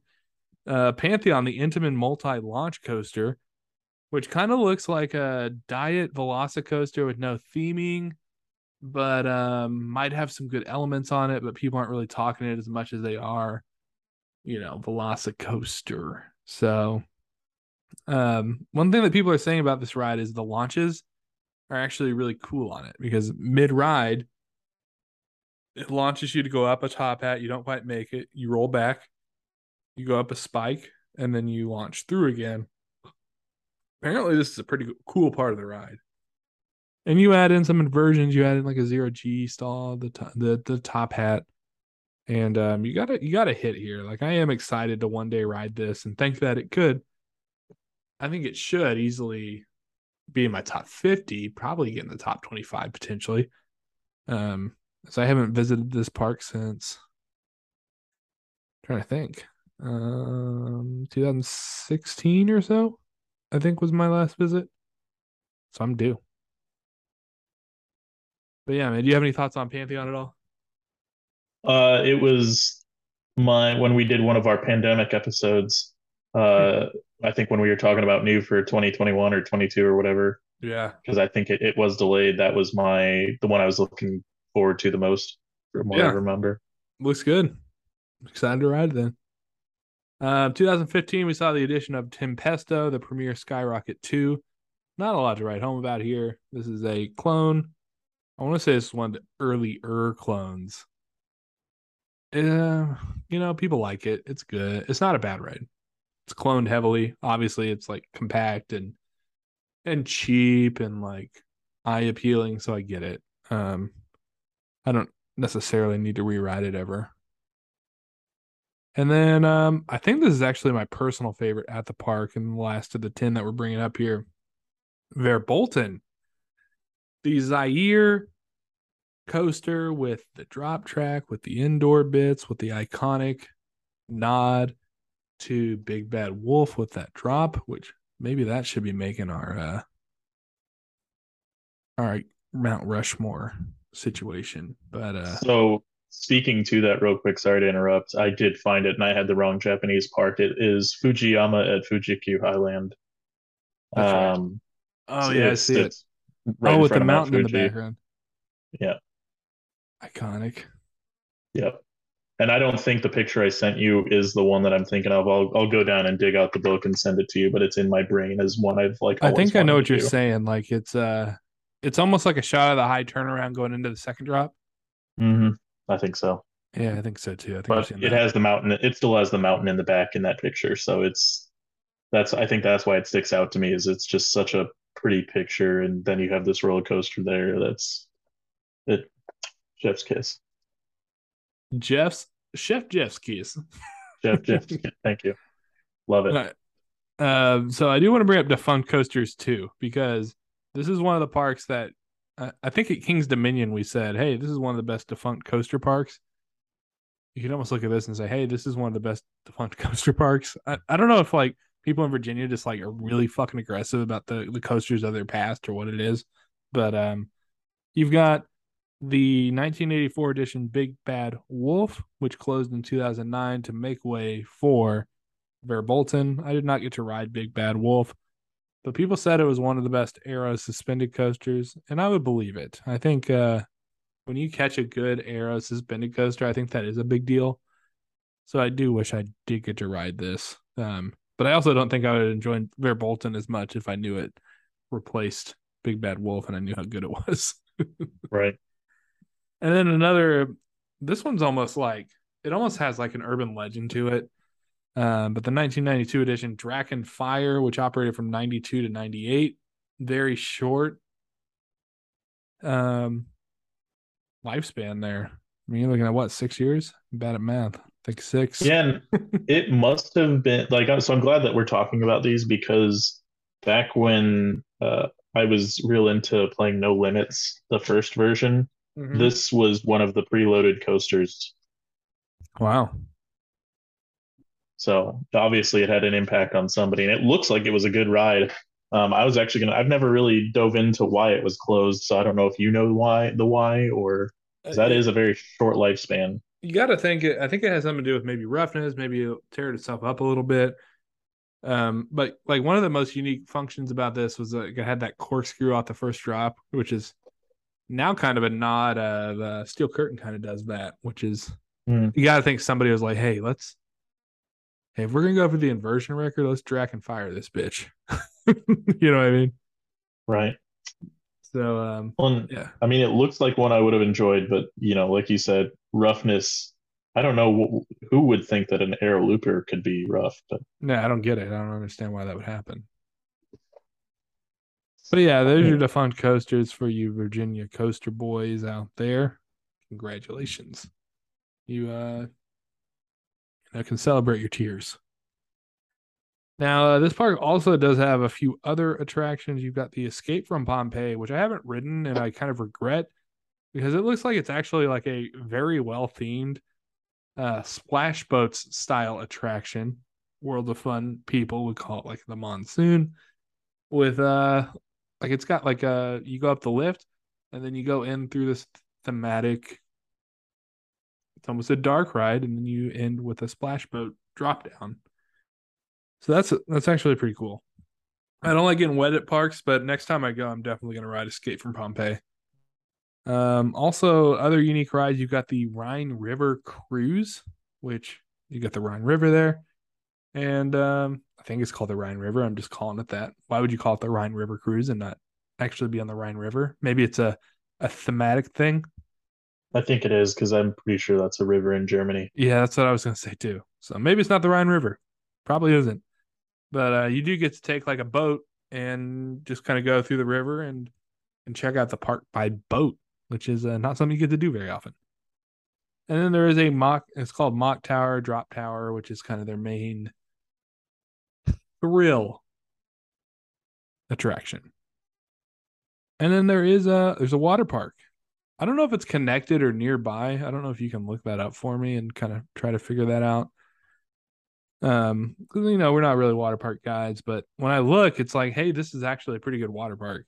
Uh, Pantheon, the Intamin multi launch coaster, which kind of looks like a diet Velocicoaster with no theming, but um, might have some good elements on it. But people aren't really talking it as much as they are, you know, Velocicoaster. So, um, one thing that people are saying about this ride is the launches are actually really cool on it because mid ride, it launches you to go up a top hat. You don't quite make it. You roll back, you go up a spike, and then you launch through again. Apparently, this is a pretty cool part of the ride. And you add in some inversions. You add in like a zero G stall, the the the top hat, and um, you gotta you gotta hit here. Like I am excited to one day ride this, and think that it could. I think it should easily be in my top 50, probably get in the top 25 potentially. Um, so I haven't visited this park since trying to think. Um 2016 or so, I think was my last visit. So I'm due. But yeah, man, do you have any thoughts on Pantheon at all? Uh, it was my when we did one of our pandemic episodes. Uh, I think when we were talking about new for 2021 or 22 or whatever, Yeah. because I think it, it was delayed. That was my the one I was looking forward to the most from what I Yeah. remember. Looks good. Excited to ride then. Um, 2015, we saw the addition of Tempesto, the Premier Skyrocket 2. Not a lot to write home about here. This is a clone. I want to say it's one of the earlier clones. Uh, you know, people like it. It's good. It's not a bad ride. It's cloned heavily. Obviously, it's like compact and and cheap and like eye appealing, so I get it. Um, I don't necessarily need to rewrite it ever. And then um, I think this is actually my personal favorite at the park and the last of the 10 that we're bringing up here. Verbolten. The Zierer coaster with the drop track, with the indoor bits, with the iconic nod to Big Bad Wolf with that drop, which maybe that should be making our uh our Mount Rushmore situation. But uh So speaking to that real quick, sorry to interrupt. I did find it and I had the wrong Japanese park. It is Fujiyama at Fuji-Q Highland. Right. Um, oh so yeah, I see it. right oh, with the front of Mount mountain in the background. Yeah. Iconic. Yep. And I don't think the picture I sent you is the one that I'm thinking of. I'll I'll go down and dig out the book and send it to you, but it's in my brain as one I've like. I think I know what you're do. saying. Like it's uh it's almost like a shot of the high turnaround going into the second drop. Mhm. I think so. Yeah, I think so too. I think But it has the mountain. It still has the mountain in the back in that picture, so it's that's. I think that's why it sticks out to me. Is it's just such a pretty picture, and then you have this roller coaster there. That's it. Jeff's kiss. Jeff's Chef Jeff's keys. Jeff. Jeff's kiss. Thank you. Love it. Right. Um, so I do want to bring up defunct coasters too, because this is one of the parks that I, I think at King's Dominion we said, hey, this is one of the best defunct coaster parks. You can almost look at this and say, hey, this is one of the best defunct coaster parks. I, I don't know if like people in Virginia just like are really fucking aggressive about the, the coasters of their past or what it is. But um you've got the 1984 edition Big Bad Wolf, which closed in 2009 to make way for Verbolten. I did not get to ride Big Bad Wolf, but people said it was one of the best Arrow suspended coasters, and I would believe it. I think uh, when you catch a good Arrow suspended coaster, I think that is a big deal. So I do wish I did get to ride this. Um, but I also don't think I would enjoy Verbolten as much if I knew it replaced Big Bad Wolf and I knew how good it was. Right. And then another, this one's almost like it almost has like an urban legend to it. Um, but the 1992 edition, Drachen Fire, which operated from 92 to 98, very short um, lifespan there. I mean, you're looking at what, six years? I'm bad at math. I think six. Yeah, it must have been like so. I'm glad that we're talking about these because back when uh, I was real into playing No Limits, the first version, Mhm. this was one of the preloaded coasters. Wow. So obviously, it had an impact on somebody, and it looks like it was a good ride. Um, I was actually gonna. I've never really dove into why it was closed, so I don't know if you know why the why or 'cause that is a very short lifespan. you got to think it. I think it has something to do with maybe roughness, maybe it'll tear itself up a little bit. Um, but like one of the most unique functions about this was that it had that corkscrew off the first drop, which is now kind of a nod of uh, Steel Curtain kind of does that, which is Hmm. you got to think somebody was like, hey, let's, hey, if we're gonna go for the inversion record, let's drag and fire this bitch. you know what I mean? Right. So um, Well, yeah, I mean, it looks like one I would have enjoyed, but you know, like you said, roughness. I don't know wh- who would think that an air looper could be rough, but no, I don't get it. I don't understand why that would happen. But yeah, there's your defunct coasters for you Virginia coaster boys out there. Congratulations. You uh you can celebrate your tears. Now, uh, this park also does have a few other attractions. You've got the Escape from Pompeii, which I haven't ridden and I kind of regret because it looks like it's actually like a very well themed uh splash boats style attraction. World of Fun people would call it like the monsoon with uh like it's got like a you go up the lift and then you go in through this thematic it's almost a dark ride and then you end with a splash boat drop down so that's that's actually pretty cool. I don't like getting wet at parks but next time i go i'm definitely going to ride escape from pompeii. Um also other unique rides you've got the rhine river cruise which you got the rhine river there and um I think it's called the Rhine River. I'm just calling it that. Why would you call it the Rhine River Cruise and not actually be on the Rhine River? Maybe it's a a thematic thing. I think it is because I'm pretty sure that's a river in Germany. Yeah, that's what I was gonna say too. So maybe it's not the Rhine River. Probably isn't. But uh, you do get to take like a boat and just kind of go through the river and and check out the park by boat, which is uh, not something you get to do very often. And then there is a mock. It's called Mach Tower, Drop Tower, which is kind of their main thrill attraction. And then there is a there's a water park. I don't know if it's connected or nearby. I don't know if you can look that up for me and kind of try to figure that out. Um, you know, we're not really water park guys, but when I look, it's like, hey, this is actually a pretty good water park.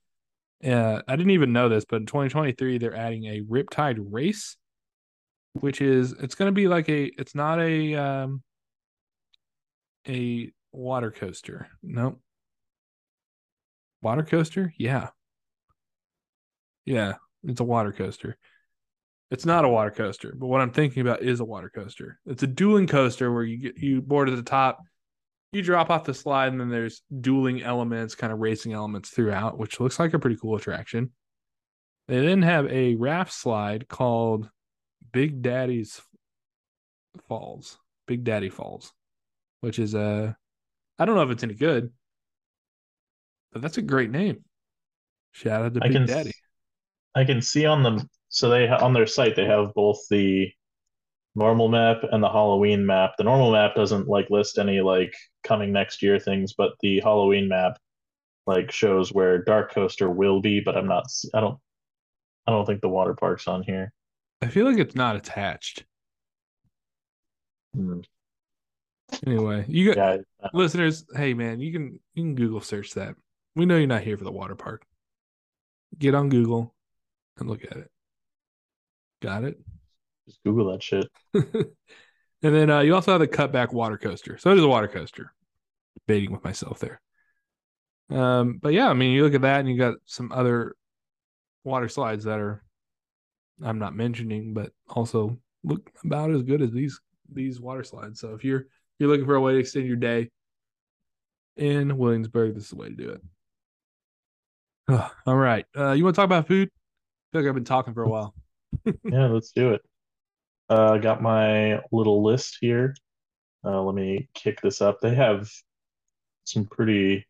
Uh, I didn't even know this, but in 2023 they're adding a Riptide race, which is it's going to be like a it's not a um a water coaster. Nope. Water coaster? Yeah. Yeah, it's a water coaster. It's not a water coaster, but what I'm thinking about is a water coaster. It's a dueling coaster where you get you board at the top, you drop off the slide, and then there's dueling elements, kind of racing elements throughout, which looks like a pretty cool attraction. They then have a raft slide called Big Daddy's Falls. Big Daddy Falls, which is a I don't know if it's any good, but that's a great name. Shout out to I Big can Daddy. I can see on them. So they ha- on their site they have both the normal map and the Halloween map. The normal map doesn't like list any like coming next year things, but the Halloween map like shows where Dark Coaster will be. But I'm not. I don't. I don't think the water park's on here. I feel like it's not attached. Hmm. Anyway, you got Yeah, listeners. Hey man, you can you can Google search that. We know you're not here for the water park. Get on Google and look at it. Got it. just Google that shit. and then uh, you also have the cutback water coaster. So it is a water coaster. Debating with myself there. Um, but yeah, I mean, you look at that, and you got some other water slides that are I'm not mentioning, but also look about as good as these these water slides. So if you're you're looking for a way to extend your day in Williamsburg, this is the way to do it. All right, uh, you want to talk about food? I feel like I've been talking for a while. Yeah, let's do it. Uh, I got my little list here. Uh, let me kick this up. They have some pretty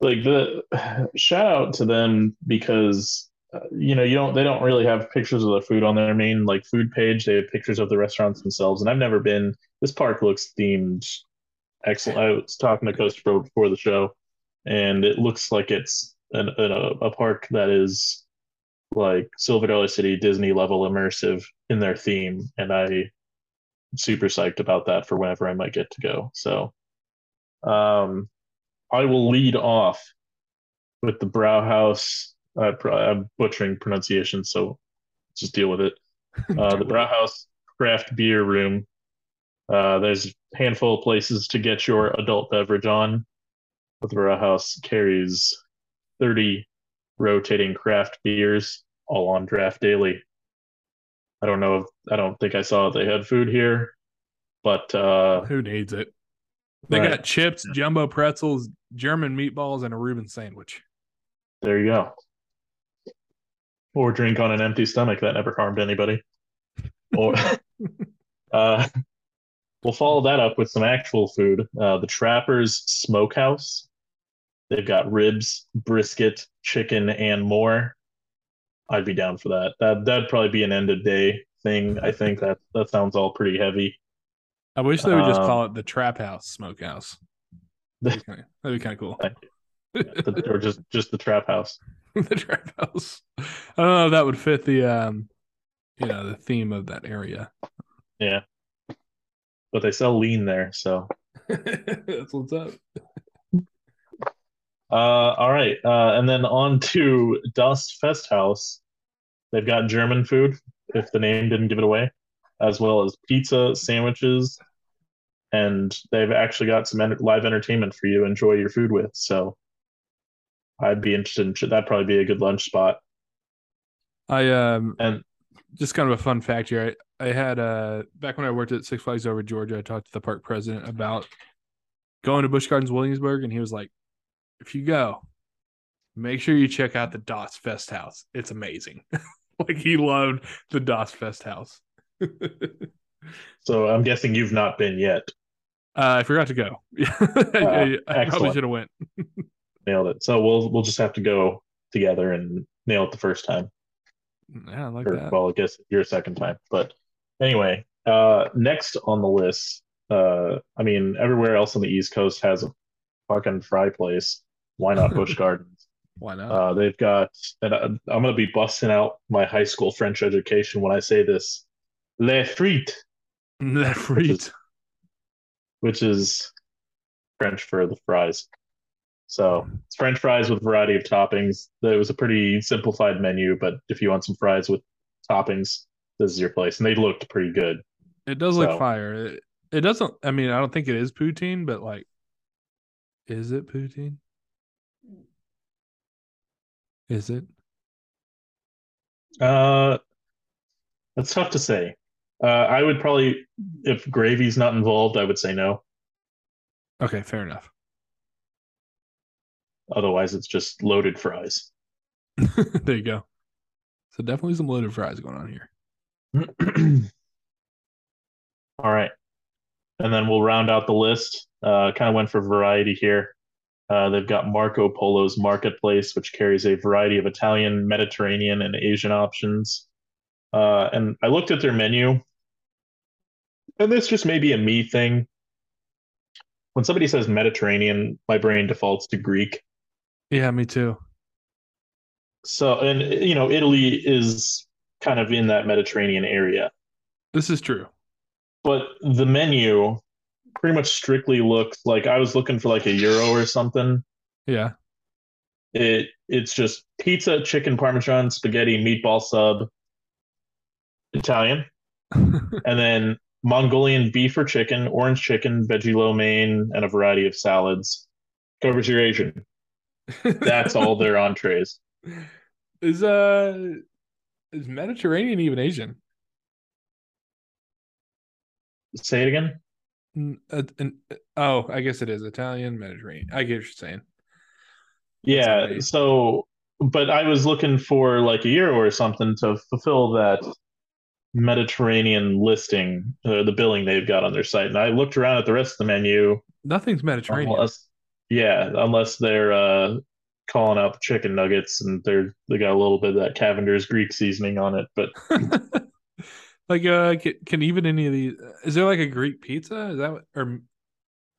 like the shout out to them because uh, you know you don't they don't really have pictures of the food on their main like food page. They have pictures of the restaurants themselves, and I've never been. This park looks themed excellent. I was talking to Coast Pro before the show, and it looks like it's an, an, a, park that is like Silver Dollar City Disney level immersive in their theme, and I super psyched about that for whenever I might get to go. So, um, I will lead off with the Brauhaus. Uh, I'm butchering pronunciation, so just deal with it. Uh, the Brauhaus craft beer room. Uh, there's a handful of places to get your adult beverage on. But the Brauhaus carries 30 rotating craft beers, all on draft daily. I don't know if I don't think I saw they had food here, but uh, who needs it? They right. got chips, jumbo pretzels, German meatballs, and a Reuben sandwich. There you go. Or drink on an empty stomach that never harmed anybody. or uh, we'll follow that up with some actual food. Uh, the Trappers Smokehouse. They've got ribs, brisket, chicken, and more. I'd be down for that. That that'd probably be an end of day thing. I think that that sounds all pretty heavy. I wish they would just um, call it the Trap House Smokehouse. That'd be kind of cool. or just just the Trap House. the Trap House. I don't know if that would fit the um, you know, the theme of that area. Yeah, but they sell lean there, so that's what's up. Uh, all right, uh, and then on to Das Festhaus. They've got German food, if the name didn't give it away, as well as pizza, sandwiches, and they've actually got some live entertainment for you to enjoy your food with. So I'd be interested in that'd probably be a good lunch spot. I um and just kind of a fun fact here. I, I had uh back when I worked at Six Flags over Georgia, I talked to the park president about going to Busch Gardens Williamsburg, and he was like, if you go, make sure you check out the Das Festhaus. It's amazing. like he loved the Das Festhaus. so I'm guessing you've not been yet. Uh, I forgot to go. I, uh, I probably should have went. Nailed it. So we'll we'll just have to go together and nail it the first time. Yeah, I like or, that. Well, I guess your second time. But anyway, uh, next on the list, uh, I mean, everywhere else on the East Coast has a fucking fry place. Why not Busch Gardens? Why not? Uh, they've got, and I, am going to be busting out my high school French education when I say this. Les frites. Les frites. Which is, which is French for the fries. So it's French fries with a variety of toppings. It was a pretty simplified menu, but if you want some fries with toppings, this is your place. And they looked pretty good. It does so. look fire. It, it doesn't. I mean, I don't think it is poutine, but like, is it poutine? Is it? Uh, that's tough to say. Uh, I would probably, if gravy's not involved, I would say no. Okay, fair enough. Otherwise, it's just loaded fries. there you go. So definitely some loaded fries going on here. All right, and then we'll round out the list. Uh, kind of went for variety here. Uh, they've got Marco Polo's Marketplace, which carries a variety of Italian, Mediterranean, and Asian options. Uh, and I looked at their menu, and this just may be a me thing. When somebody says Mediterranean, my brain defaults to Greek. Yeah, me too. So, and you know, Italy is kind of in that Mediterranean area. This is true. But the menu pretty much strictly looks like I was looking for like a gyro or something. Yeah. It it's just pizza, chicken parmesan, spaghetti, meatball sub, Italian, and then Mongolian beef or chicken, orange chicken, veggie lo mein, and a variety of salads. Covers your Asian. That's all their entrees. Is uh is Mediterranean even Asian? Say it again. Uh, oh, I guess it is Italian Mediterranean. I get what you're saying. Yeah. So, but I was looking for like a gyro or something to fulfill that Mediterranean listing, uh, the billing they've got on their site, and I looked around at the rest of the menu. Nothing's Mediterranean. Unless, yeah, unless they're uh, calling out the chicken nuggets and they're they got a little bit of that Cavender's Greek seasoning on it, but like, uh, can, can, even any of these? Is there like a Greek pizza? Is that what, or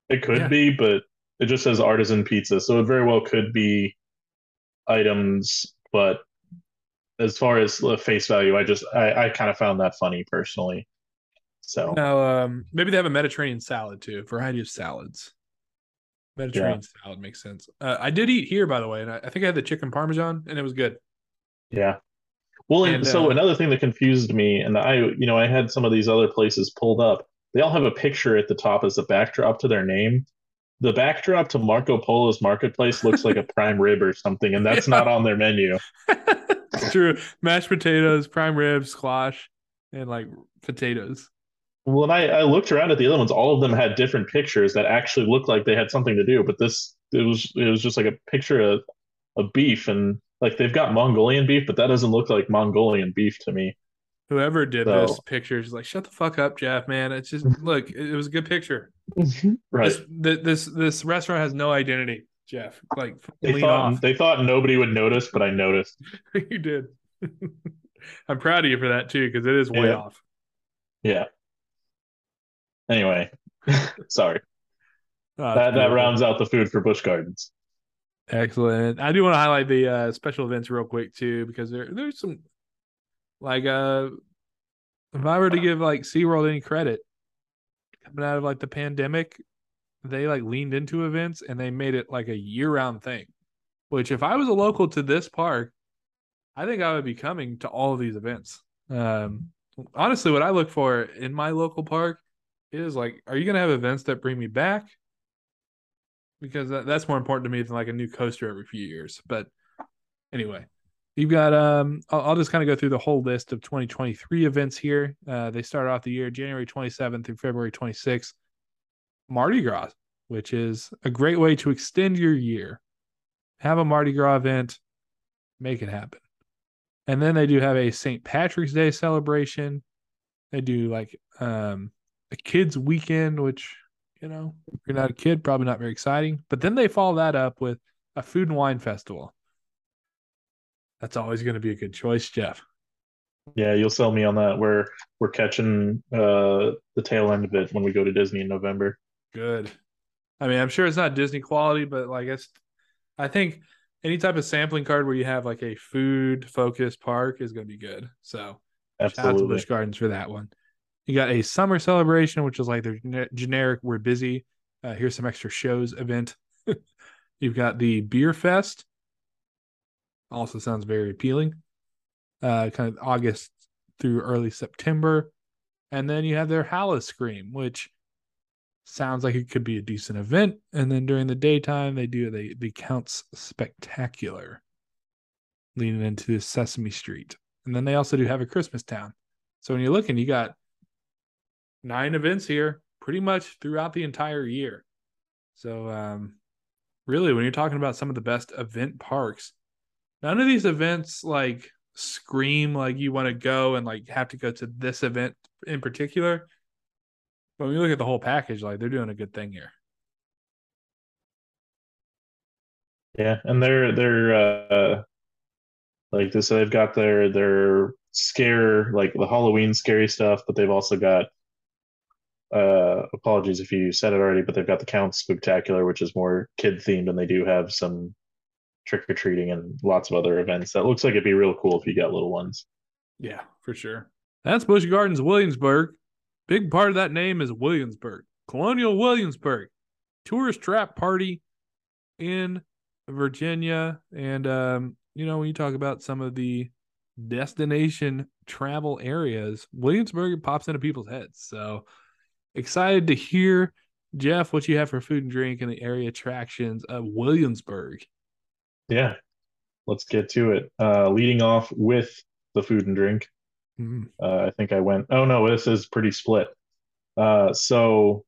it could yeah. be, but it just says artisan pizza, so it very well could be items. But as far as face value, I just I, I kind of found that funny personally. So now, um, maybe they have a Mediterranean salad too, variety of salads. Mediterranean yeah. salad makes sense. Uh, I did eat here, by the way, and I, I, think I had the chicken parmesan, and it was good. Yeah. Well, and, so uh, another thing that confused me, and I, you know, I had some of these other places pulled up. They all have a picture at the top as a backdrop to their name. The backdrop to Marco Polo's marketplace looks like a prime rib or something, and that's yeah. not on their menu. it's true. Mashed potatoes, prime ribs, squash, and like potatoes. Well, and I, I looked around at the other ones. All of them had different pictures that actually looked like they had something to do. But this, it was, it was just like a picture of, of beef, and like they've got Mongolian beef, but that doesn't look like Mongolian beef to me. Whoever did so. this picture is like, shut the fuck up, Jeff. Man, it's just look. It was a good picture. right. This, this this restaurant has no identity, Jeff. Like they thought off. they thought nobody would notice, but I noticed. you did. I'm proud of you for that too, because it is way yeah. off. Yeah. Anyway, sorry. Oh, that that rounds out the food for Busch Gardens. Excellent. I do want to highlight the uh, special events real quick too, because there there's some like uh if I were to give like SeaWorld any credit coming out of like the pandemic, they like leaned into events and they made it like a year round thing. Which if I was a local to this park, I think I would be coming to all of these events. Um honestly what I look for in my local park is like, are you going to have events that bring me back? Because that, that's more important to me than like a new coaster every few years. But anyway, you've got um, I'll, I'll just kind of go through the whole list of 2023 events here. Uh, they start off the year January 27th through February 26th. Mardi Gras, which is a great way to extend your year. Have a Mardi Gras event, make it happen. And then they do have a St. Patrick's Day celebration. They do like um a kids weekend, which you know, if you're not a kid, probably not very exciting. But then they follow that up with a food and wine festival. That's always going to be a good choice, Jeff. Yeah, you'll sell me on that. We're we're catching uh the tail end of it when we go to Disney in November. Good. I mean, I'm sure it's not Disney quality, but like it's I think any type of sampling card where you have like a food focused park is going to be good. So Absolutely. shout out to Busch Gardens for that one. You got a summer celebration, which is like their generic "We're busy." Uh, here's some extra shows event. You've got the beer fest. Also sounds very appealing. Uh, kind of August through early September, and then you have their Howl-O-Scream, which sounds like it could be a decent event. And then during the daytime, they do the the Counts Spectacular, leading into Sesame Street, and then they also do have a Christmas Town. So when you're looking, you got nine events here pretty much throughout the entire year. So, um, really, when you're talking about some of the best event parks, none of these events like scream like you want to go and like have to go to this event in particular. But when you look at the whole package, like they're doing a good thing here. Yeah, and they're they're uh like this. They've got their their scare like the Halloween scary stuff, but they've also got uh, apologies if you said it already, but they've got the Count Spectacular, which is more kid themed, and they do have some trick or treating and lots of other events. That looks like it'd be real cool if you got little ones. Yeah, for sure. That's Busch Gardens Williamsburg. Big part of that name is Williamsburg, Colonial Williamsburg, tourist trap party in Virginia. And, um, you know, when you talk about some of the destination travel areas, Williamsburg pops into people's heads. So, Excited to hear, Jeff, what you have for food and drink in the area attractions of Williamsburg. Yeah, let's get to it. Uh, leading off with the food and drink. Mm-hmm. Uh, I think I went, oh no, this is pretty split. Uh, so,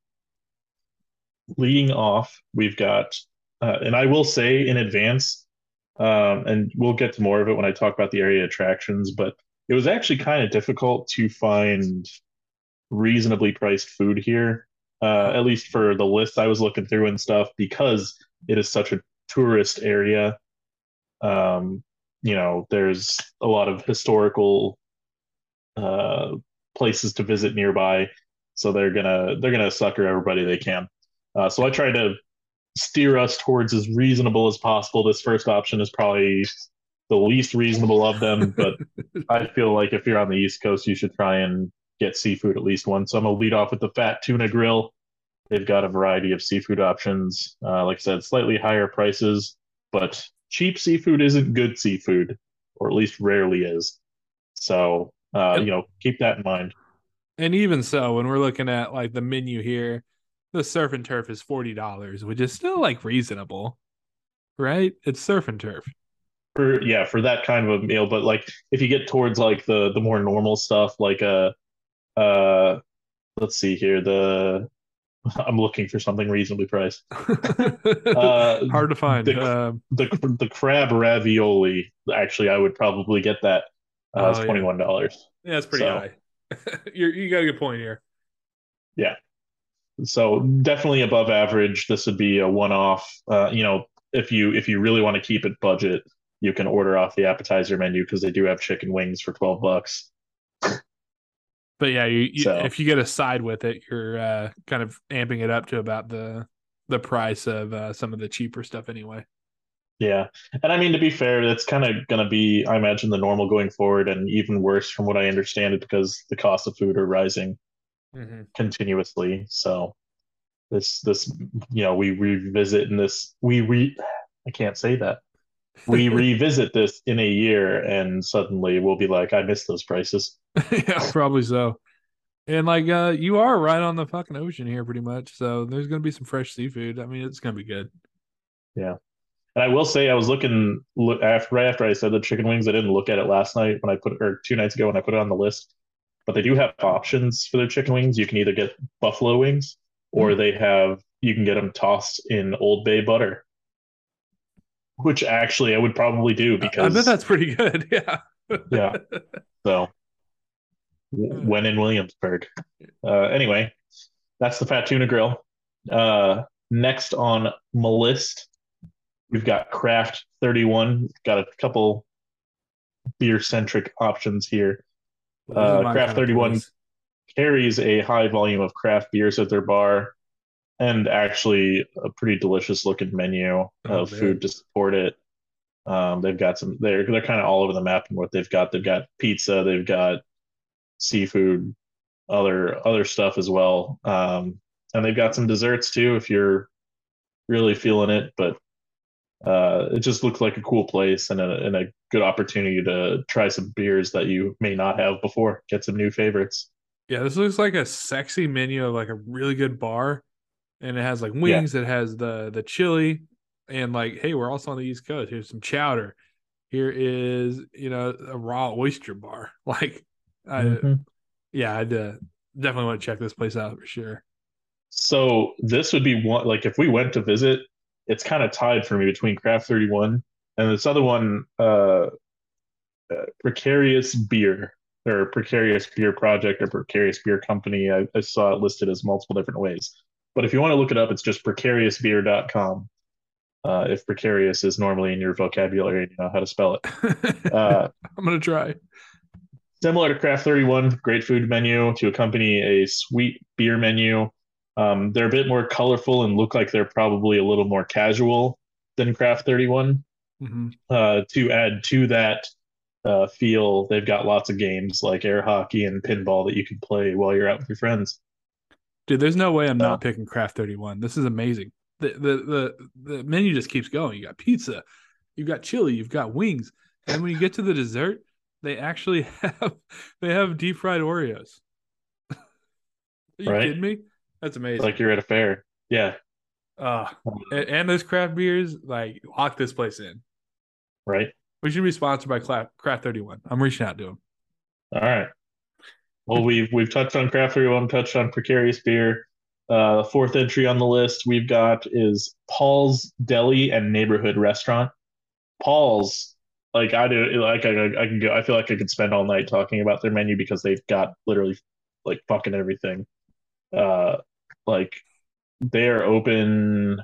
leading off, we've got, uh, and I will say in advance, um, and we'll get to more of it when I talk about the area attractions, but it was actually kind of difficult to find reasonably priced food here, uh, at least for the list I was looking through and stuff, because it is such a tourist area. Um, you know, there's a lot of historical uh, places to visit nearby, so they're gonna they're gonna sucker everybody they can. Uh, so I try to steer us towards as reasonable as possible. This first option is probably the least reasonable of them, but I feel like if you're on the East Coast, you should try and get seafood at least once. So I'm gonna lead off with the Fat Tuna Grill. They've got a variety of seafood options. Uh, like I said, slightly higher prices, but cheap seafood isn't good seafood, or at least rarely is. So uh, you know, keep that in mind. And even so, when we're looking at like the menu here, the surf and turf is forty dollars, which is still like reasonable, right? It's surf and turf. For yeah, for that kind of a meal, but like if you get towards like the the more normal stuff, like uh uh, let's see here the I'm looking for something reasonably priced. uh, Hard to find. The, um, the, the crab ravioli. Actually, I would probably get that. Uh, oh, it's twenty one dollars. Yeah. that's pretty so, high. you you got a good point here. Yeah. So definitely above average. This would be a one off. Uh, you know, if you if you really want to keep it budget, you can order off the appetizer menu because they do have chicken wings for twelve bucks. But yeah, you, you so. if you get a side with it, you're uh, kind of amping it up to about the the price of uh, some of the cheaper stuff anyway. Yeah, and I mean to be fair, that's kind of going to be, I imagine, the normal going forward, and even worse from what I understand it because the cost of food are rising mm-hmm. continuously. So this this you know we revisit in this we re I can't say that we revisit this in a year and suddenly we'll be like I missed those prices. yeah, probably so. And like uh you are right on the fucking ocean here pretty much. So there's going to be some fresh seafood. I mean, it's going to be good. Yeah. And I will say I was looking look after right after I said the chicken wings, I didn't look at it last night when I put or two nights ago when I put it on the list. But they do have options for their chicken wings. You can either get buffalo wings or mm. they have you can get them tossed in Old Bay butter which actually I would probably do because I bet that's pretty good. Yeah. yeah. So when in Williamsburg. Uh, anyway, that's the Fat Tuna Grill. Uh, next on my list, we've got Craft 31. Got a couple beer centric options here. Uh, Craft 31 carries a high volume of craft beers at their bar and actually a pretty delicious looking menu oh, of man. food to support it. Um, they've got some. They're they're kind of all over the map in what they've got. They've got pizza. They've got seafood, other other stuff as well. Um, and they've got some desserts too if you're really feeling it. But uh, it just looks like a cool place and a, and a good opportunity to try some beers that you may not have before. Get some new favorites. Yeah, this looks like a sexy menu of like a really good bar and it has like wings. Yeah. It has the the chili, and like, hey, we're also on the East Coast. Here's some chowder. Here is you know a raw oyster bar. Like, mm-hmm. I, yeah, I'd uh, definitely want to check this place out for sure. So this would be one like if we went to visit, it's kind of tied for me between Craft Thirty One and this other one, uh, uh, Precarious Beer or Precarious Beer Project or Precarious Beer Company. I, I saw it listed as multiple different ways. But if you want to look it up, it's just precariousbeer.com. Uh, if precarious is normally in your vocabulary and you know how to spell it. Uh, I'm going to try. Similar to Craft 31, great food menu to accompany a sweet beer menu. Um, they're a bit more colorful and look like they're probably a little more casual than Craft 31. Mm-hmm. Uh, to add to that uh, feel, they've got lots of games like air hockey and pinball that you can play while you're out with your friends. Dude, there's no way I'm not picking Craft 31. This is amazing. The, the the the menu just keeps going. You got pizza, you've got chili, you've got wings, and when you get to the dessert, they actually have they have deep fried Oreos. Are you right? kidding me? That's amazing. Like you're at a fair. Yeah. Uh, and, and those craft beers, like lock this place in. Right. We should be sponsored by Craft 31. I'm reaching out to them. All right. Well, we've we've touched on craft beer, one touched on precarious beer. Uh, fourth entry on the list we've got is Paul's Deli and Neighborhood Restaurant. Paul's, like I do. Like I, I can go. I feel like I could spend all night talking about their menu because they've got literally like fucking everything. Uh, like they are open.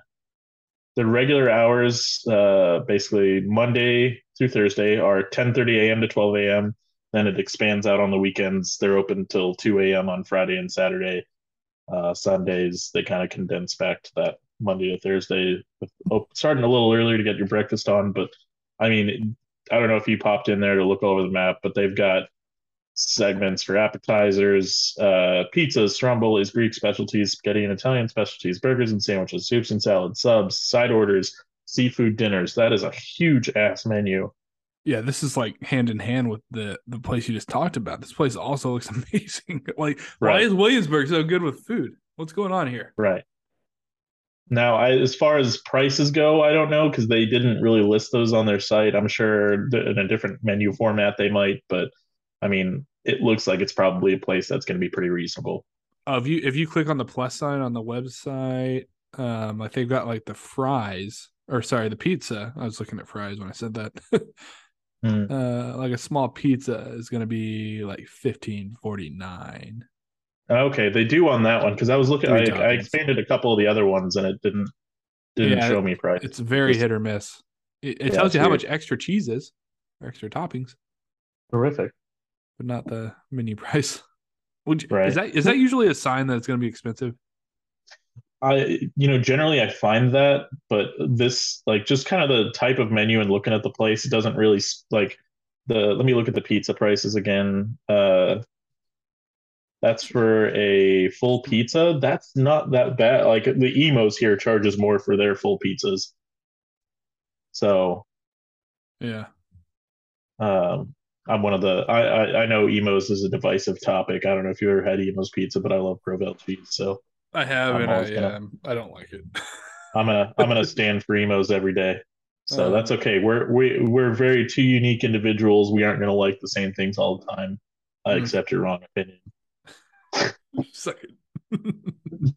The regular hours, uh, basically Monday through Thursday, are 10:30 a.m. to 12 a.m. Then it expands out on the weekends. They're open till 2 a.m. on Friday and Saturday. Uh, Sundays they kind of condense back to that Monday to Thursday, oh, starting a little earlier to get your breakfast on. But I mean, I don't know if you popped in there to look over the map, but they've got segments for appetizers, uh, pizzas, strombolis, Greek specialties, spaghetti and Italian specialties, burgers and sandwiches, soups and salads, subs, side orders, seafood dinners. That is a huge ass menu. Yeah, this is like hand in hand with the the place you just talked about. This place also looks amazing. like, right. why is Williamsburg so good with food? What's going on here? Right. Now, I, as far as prices go, I don't know because they didn't really list those on their site. I'm sure in a different menu format they might, but I mean, it looks like it's probably a place that's going to be pretty reasonable. Uh, if you if you click on the plus sign on the website, um, like they've got like the fries or sorry, the pizza. I was looking at fries when I said that. mm. uh, like a small pizza is going to be like fifteen forty nine. Okay, they do on that one because I was looking. I, I, expanded a couple of the other ones and it didn't didn't yeah, show me price. It's very Just, hit or miss. It, it yeah, tells you how weird. much extra cheese is, extra toppings. Terrific, but not the menu price. Would you, right. is that is that usually a sign that it's going to be expensive? I you know generally I find that, but this like just kind of the type of menu and looking at the place, it doesn't really like the. Let me look at the pizza prices again. Uh, that's for a full pizza. That's not that bad. Like the Imo's here charges more for their full pizzas. So, yeah. Um, I'm one of the. I, I I know Imo's is a divisive topic. I don't know if you ever had Imo's pizza, but I love Provel cheese. So I have, I'm and I gonna, um, I don't like it. I'm gonna I'm gonna stand for Imo's every day. So um, that's okay. We're we we're very two unique individuals. We aren't gonna like the same things all the time. I mm-hmm. accept your wrong opinion. Second.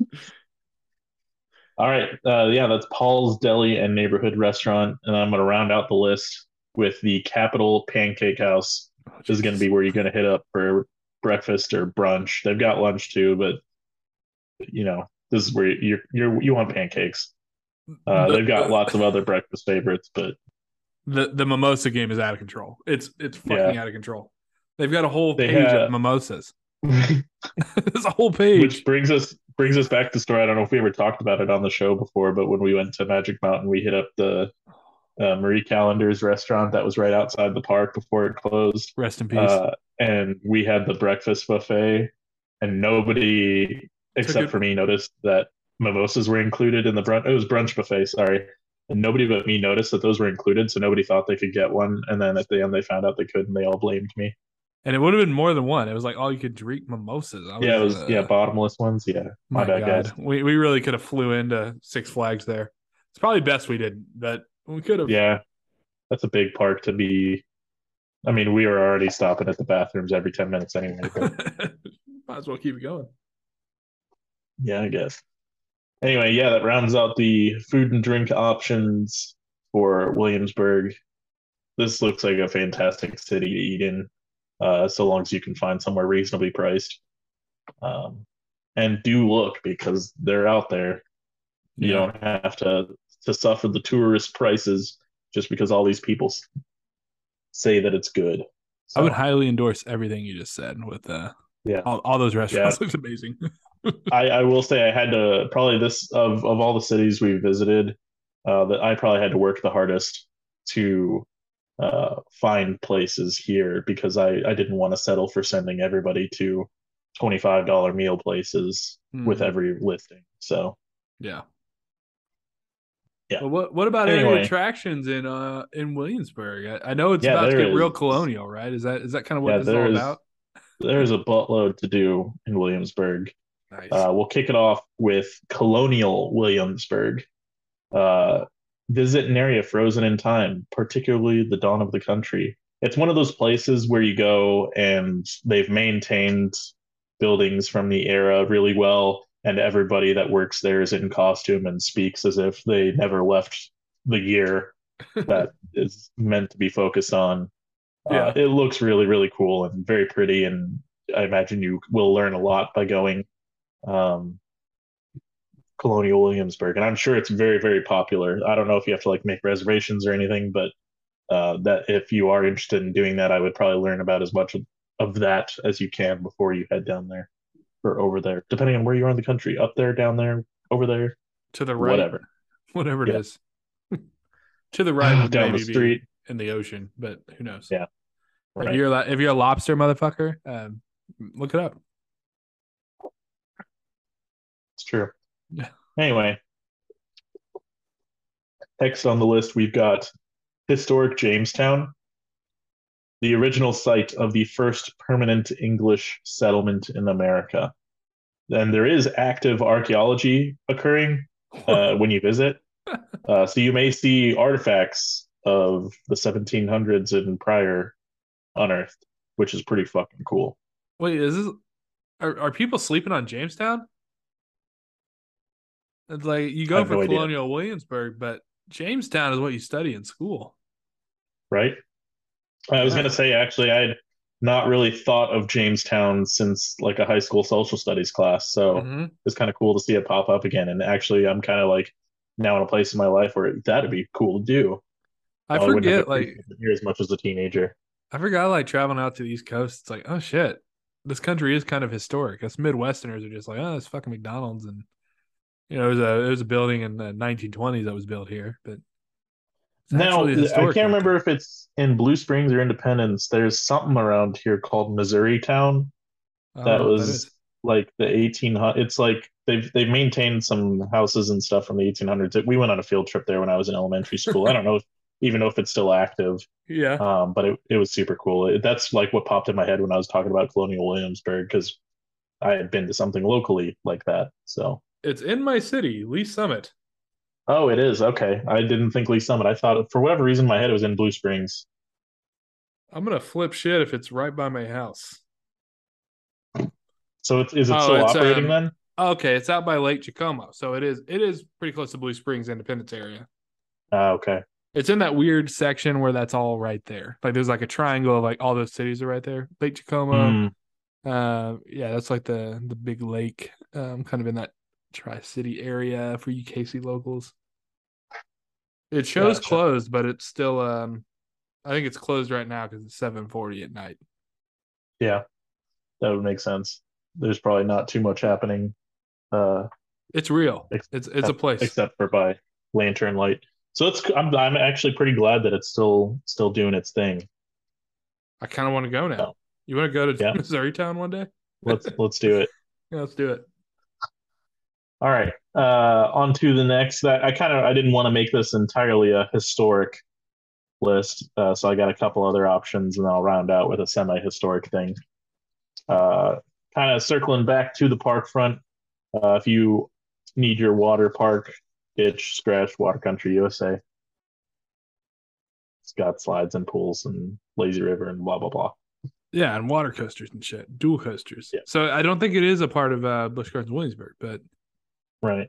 All right. Uh, yeah, that's Paul's Deli and Neighborhood Restaurant. And I'm going to round out the list with the Capital Pancake House. Oh, this is going to be where you're going to hit up for breakfast or brunch. They've got lunch too, but you know, this is where you're, you're you want pancakes. Uh, they've got lots of other breakfast favorites, but the the mimosa game is out of control. It's it's fucking yeah. out of control. They've got a whole page have, of mimosas. There's a whole page. Which brings us brings us back to story. I don't know if we ever talked about it on the show before, but when we went to Magic Mountain, we hit up the uh, Marie Callender's restaurant that was right outside the park before it closed. Rest in peace. Uh, and we had the breakfast buffet, and nobody except for me noticed that mimosas were included in the brunch. It was brunch buffet. Sorry. And nobody but me noticed that those were included, so nobody thought they could get one. And then at the end, they found out they could, and they all blamed me and it would have been more than one. It was like oh, you could drink mimosas. Was, yeah, it was uh, yeah bottomless ones. Yeah, my, my bad, God. guys. We we really could have flew into Six Flags there. It's probably best we didn't, but we could have. Yeah, that's a big park to be. I mean, we were already stopping at the bathrooms every ten minutes anyway. Might as well keep it going. Yeah, I guess. Anyway, yeah, that rounds out the food and drink options for Williamsburg. This looks like a fantastic city to eat in uh, so long as you can find somewhere reasonably priced. Um, and do look because they're out there. You yeah. don't have to to suffer the tourist prices just because all these people say that it's good. So, I would highly endorse everything you just said with uh yeah all, all those restaurants yeah. looks amazing. I, I will say I had to probably this of of all the cities we visited, uh, that I probably had to work the hardest to uh, find places here because I, I didn't want to settle for sending everybody to $25 meal places mm. with every listing. So, yeah. Yeah. Well, what what about anyway, any attractions in uh in Williamsburg? I, I know it's yeah, about to get is, real colonial, right? Is that is that kind of what yeah, this is all about? There's a buttload to do in Williamsburg. Nice. Uh, we'll kick it off with Colonial Williamsburg. Uh, visit an area frozen in time, particularly the dawn of the country. It's one of those places where you go and they've maintained buildings from the era really well, and everybody that works there is in costume and speaks as if they never left the year that is meant to be focused on. Uh, Yeah. it looks really, really cool and very pretty, and I imagine you will learn a lot by going um, Colonial Williamsburg, and I'm sure it's very, very popular. I don't know if you have to like make reservations or anything, but uh, that if you are interested in doing that, I would probably learn about as much of, that as you can before you head down there or over there, depending on where you are in the country, up there, down there, over there, to the right, whatever. whatever it Yeah. is. to the right down the street. in the ocean, but who knows? Yeah. If you're a, if you're a lobster motherfucker, um, look it up. It's true. Anyway, next on the list, we've got historic Jamestown, the original site of the first permanent English settlement in America. And there is active archaeology occurring uh, when you visit. Uh, so you may see artifacts of the 1700s and prior unearthed, which is pretty fucking cool. Wait, is this are, are people sleeping on Jamestown? It's like you go for no idea. Colonial Williamsburg, but Jamestown is what you study in school. right? I was Yeah. gonna say actually, I'd not really thought of Jamestown since like a high school social studies class, so Mhm. it's kind of cool to see it pop up again. And actually, I'm kind of like now in a place in my life where that'd be cool to do. I Well, forget, like appreciated it here as much as a teenager. I forgot, like traveling out to the East Coast. It's like, oh shit, this country is kind of historic. Us Midwesterners are just like, oh, it's fucking McDonald's, and you know, it was a it was a building in the 1920s that was built here, but Now, I can't remember if it's in Blue Springs or Independence. There's something around here called Missouri Town that know was is. like the 1800s. it's like they've they've maintained some houses and stuff from the 1800s we went on a field trip there when i was in elementary school i don't know if, even know if it's still active Yeah, um but it, it was super cool it, that's like what popped in my head when i was talking about colonial williamsburg because i had been to something locally like that so it's in my city, Lee Summit. oh it is okay i didn't think lee summit i thought for whatever reason my head it was in blue springs I'm gonna flip shit if it's right by my house. so it's, is it Oh, still it's, operating um, then Okay, it's out by Lake Jacomo, so it is it is pretty close to Blue Springs Independence area. Ah, okay It's in that weird section where that's all right there. Like there's like a triangle of like all those cities are right there. Lake Jacomo. Hmm, Uh yeah, that's like the the big lake, um, kind of in that tri city area for you KC locals. It shows Gotcha. closed, but it's still um I think it's closed right now because it's seven forty at night. yeah that would make sense there's probably not too much happening uh It's real. Ex- It's it's a place. except for by lantern light. So it's I'm I'm actually pretty glad that it's still still doing its thing. I kind of want to go now. Oh. You want to go to Yeah. Missouri Town one day? Let's let's do it. Yeah, let's do it. All right. Uh on to the next that I kind of I didn't want to make this entirely a historic list. Uh so I got a couple other options and I'll round out with a semi-historic thing. Uh kind of circling back to the park front. Uh if you need your water park, itch scratch water country USA. It's got slides and pools and lazy river and blah blah blah. Yeah, and water coasters and shit, dual coasters. Yeah. So I don't think it is a part of uh, Busch Gardens Williamsburg, but Right.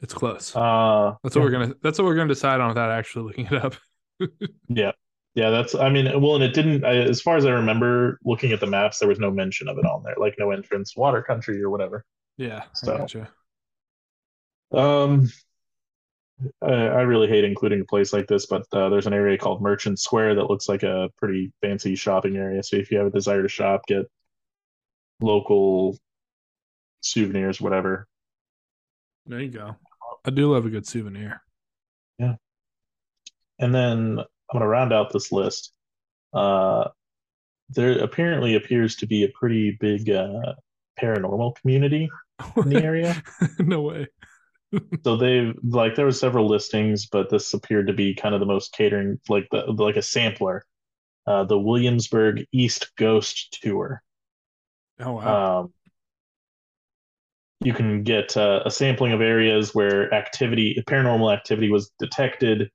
it's close. Uh that's what we're gonna. That's what we're gonna decide on without actually looking it up. yeah. Yeah, that's I mean, well, and it didn't I, as far as I remember looking at the maps, there was no mention of it on there, like no entrance, water country or whatever. Yeah, So- I gotcha. Um I, I really hate including a place like this, but uh, there's an area called Merchant Square that looks like a pretty fancy shopping area. So if you have a desire to shop, get local souvenirs, whatever. There you go. I do love a good souvenir. Yeah. And then I'm going to round out this list. Uh, there apparently appears to be a pretty big uh, paranormal community in the area. no way. So they've like there were several listings, but this appeared to be kind of the most catering, like the like a sampler. Uh, the Williamsburg East Ghost Tour. Oh wow. Um, you can get uh, a sampling of areas where activity, paranormal activity, was detected,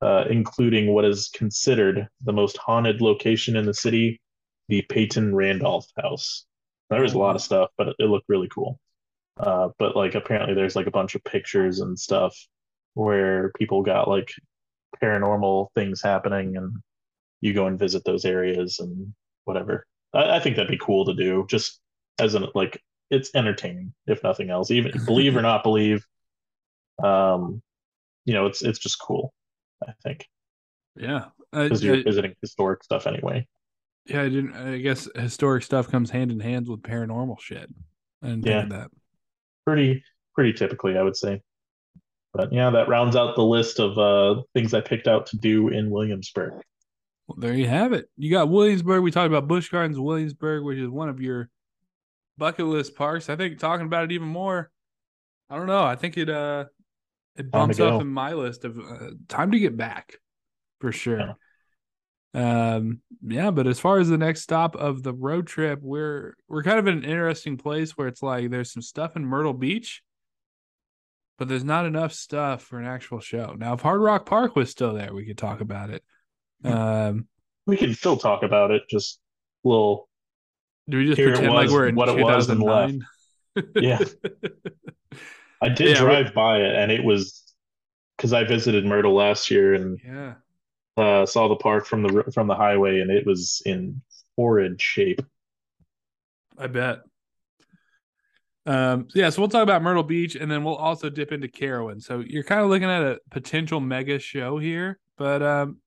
uh, including what is considered the most haunted location in the city, the Peyton Randolph House. There was a lot of stuff, but it, looked really cool. Uh, but like apparently there's like a bunch of pictures and stuff where people got like paranormal things happening, and you go and visit those areas and whatever. I, I think that'd be cool to do, just as an like it's entertaining, if nothing else. Even believe or not believe, um, you know, it's it's just cool. I think Yeah. because you're I- visiting historic stuff anyway. yeah, I didn't. I guess historic stuff comes hand in hand with paranormal shit. Didn't Yeah. that. Pretty pretty typically, I would say. But yeah, that rounds out the list of uh, things I picked out to do in Williamsburg. Well, there you have it. You got Williamsburg. We talked about Busch Gardens, Williamsburg, which is one of your bucket list parks. I think talking about it even more. I don't know. I think it uh it bumps up in my list of uh, time to get back for sure. Um yeah, but as far as the next stop of the road trip, we're we're kind of in an interesting place where it's like there's some stuff in Myrtle Beach, but there's not enough stuff for an actual show. Now, if Hard Rock Park was still there, we could talk about it. Um We can still talk about it, just a little Do we just Here pretend like we're in what it was and 2009? Yeah. I did Yeah, drive by it, and it was because I visited Myrtle last year and yeah. uh, saw the park from the from the highway, and it was in horrid shape. I bet. Um, yeah, so we'll talk about Myrtle Beach and then we'll also dip into Carowinds. So you're kind of looking at a potential mega show here, but um,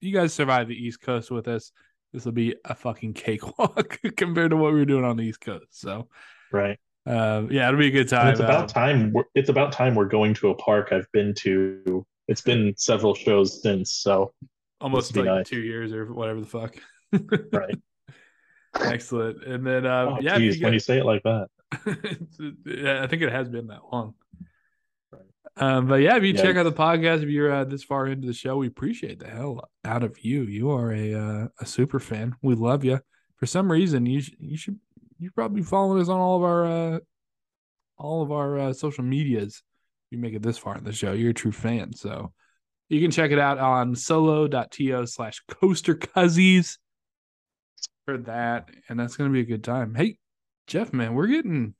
you guys survived the East Coast with us. This will be a fucking cakewalk compared to what we were doing on the East Coast. So Right. um, yeah, it'll be a good And time. it's about Um, time. We're, it's about time we're going to a park I've been to. It's been several shows since, so almost like nice. two years or whatever the fuck. right. Excellent. And then um, Oh, yeah, geez, you when you say it like that, yeah, I think it has been that long. Um, but yeah, if you Yeah, check out the podcast, if you're uh, this far into the show, we appreciate the hell out of you. You are a uh, a super fan. We love you. For some reason, you sh- you should you probably following us on all of our uh, all of our uh, social medias. If you make it this far in the show, you're a true fan. So you can check it out on solo.to slash coaster cuzzies for that, and that's gonna be a good time. Hey, Jeff, man, we're getting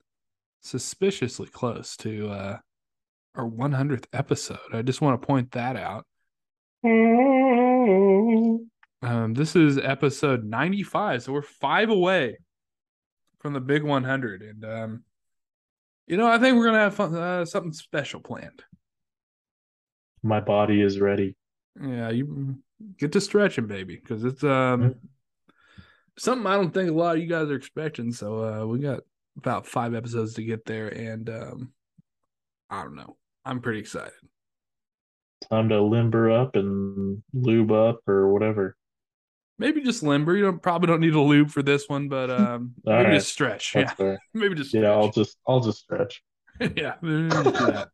suspiciously close to uh our 100th episode. I just want to point that out. Um, this is episode 95, so we're five away from the big 100, and um, you know, I think we're gonna have fun, uh, something special planned. my body is ready. Yeah, you get to stretching, baby, because it's um something I don't think a lot of you guys are expecting. So uh, we got about five episodes to get there, and um, I don't know. I'm pretty excited. Time to limber up and lube up or whatever. Maybe just limber. You don't probably don't need a lube for this one, but um, maybe right. just stretch. Yeah, fair. maybe just Yeah, I'll stretch. just I'll just stretch. yeah, maybe just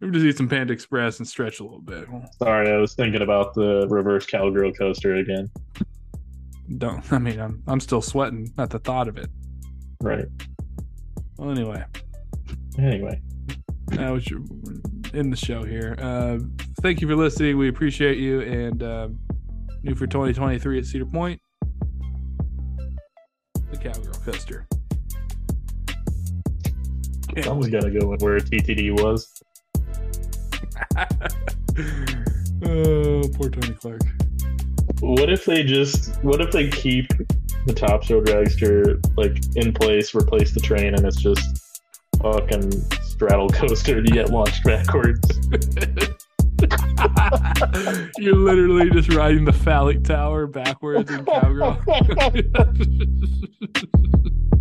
maybe just eat some Panda Express and stretch a little bit. Sorry, I was thinking about the reverse cowgirl coaster again. Don't. I mean, I'm I'm still sweating at the thought of it. Right. Well, anyway. Anyway, uh, which in the show here. Uh, thank you for listening. We appreciate you. And um, new for 2023 at Cedar Point, the Cowgirl Coaster. someone's got to go with where TTD was. oh, poor Tony Clark. What if they just? What if they keep the Top Thrill Dragster like in place, replace the train, and it's just fucking straddle coaster to get launched backwards? You're literally just riding the phallic tower backwards in Cowgirl.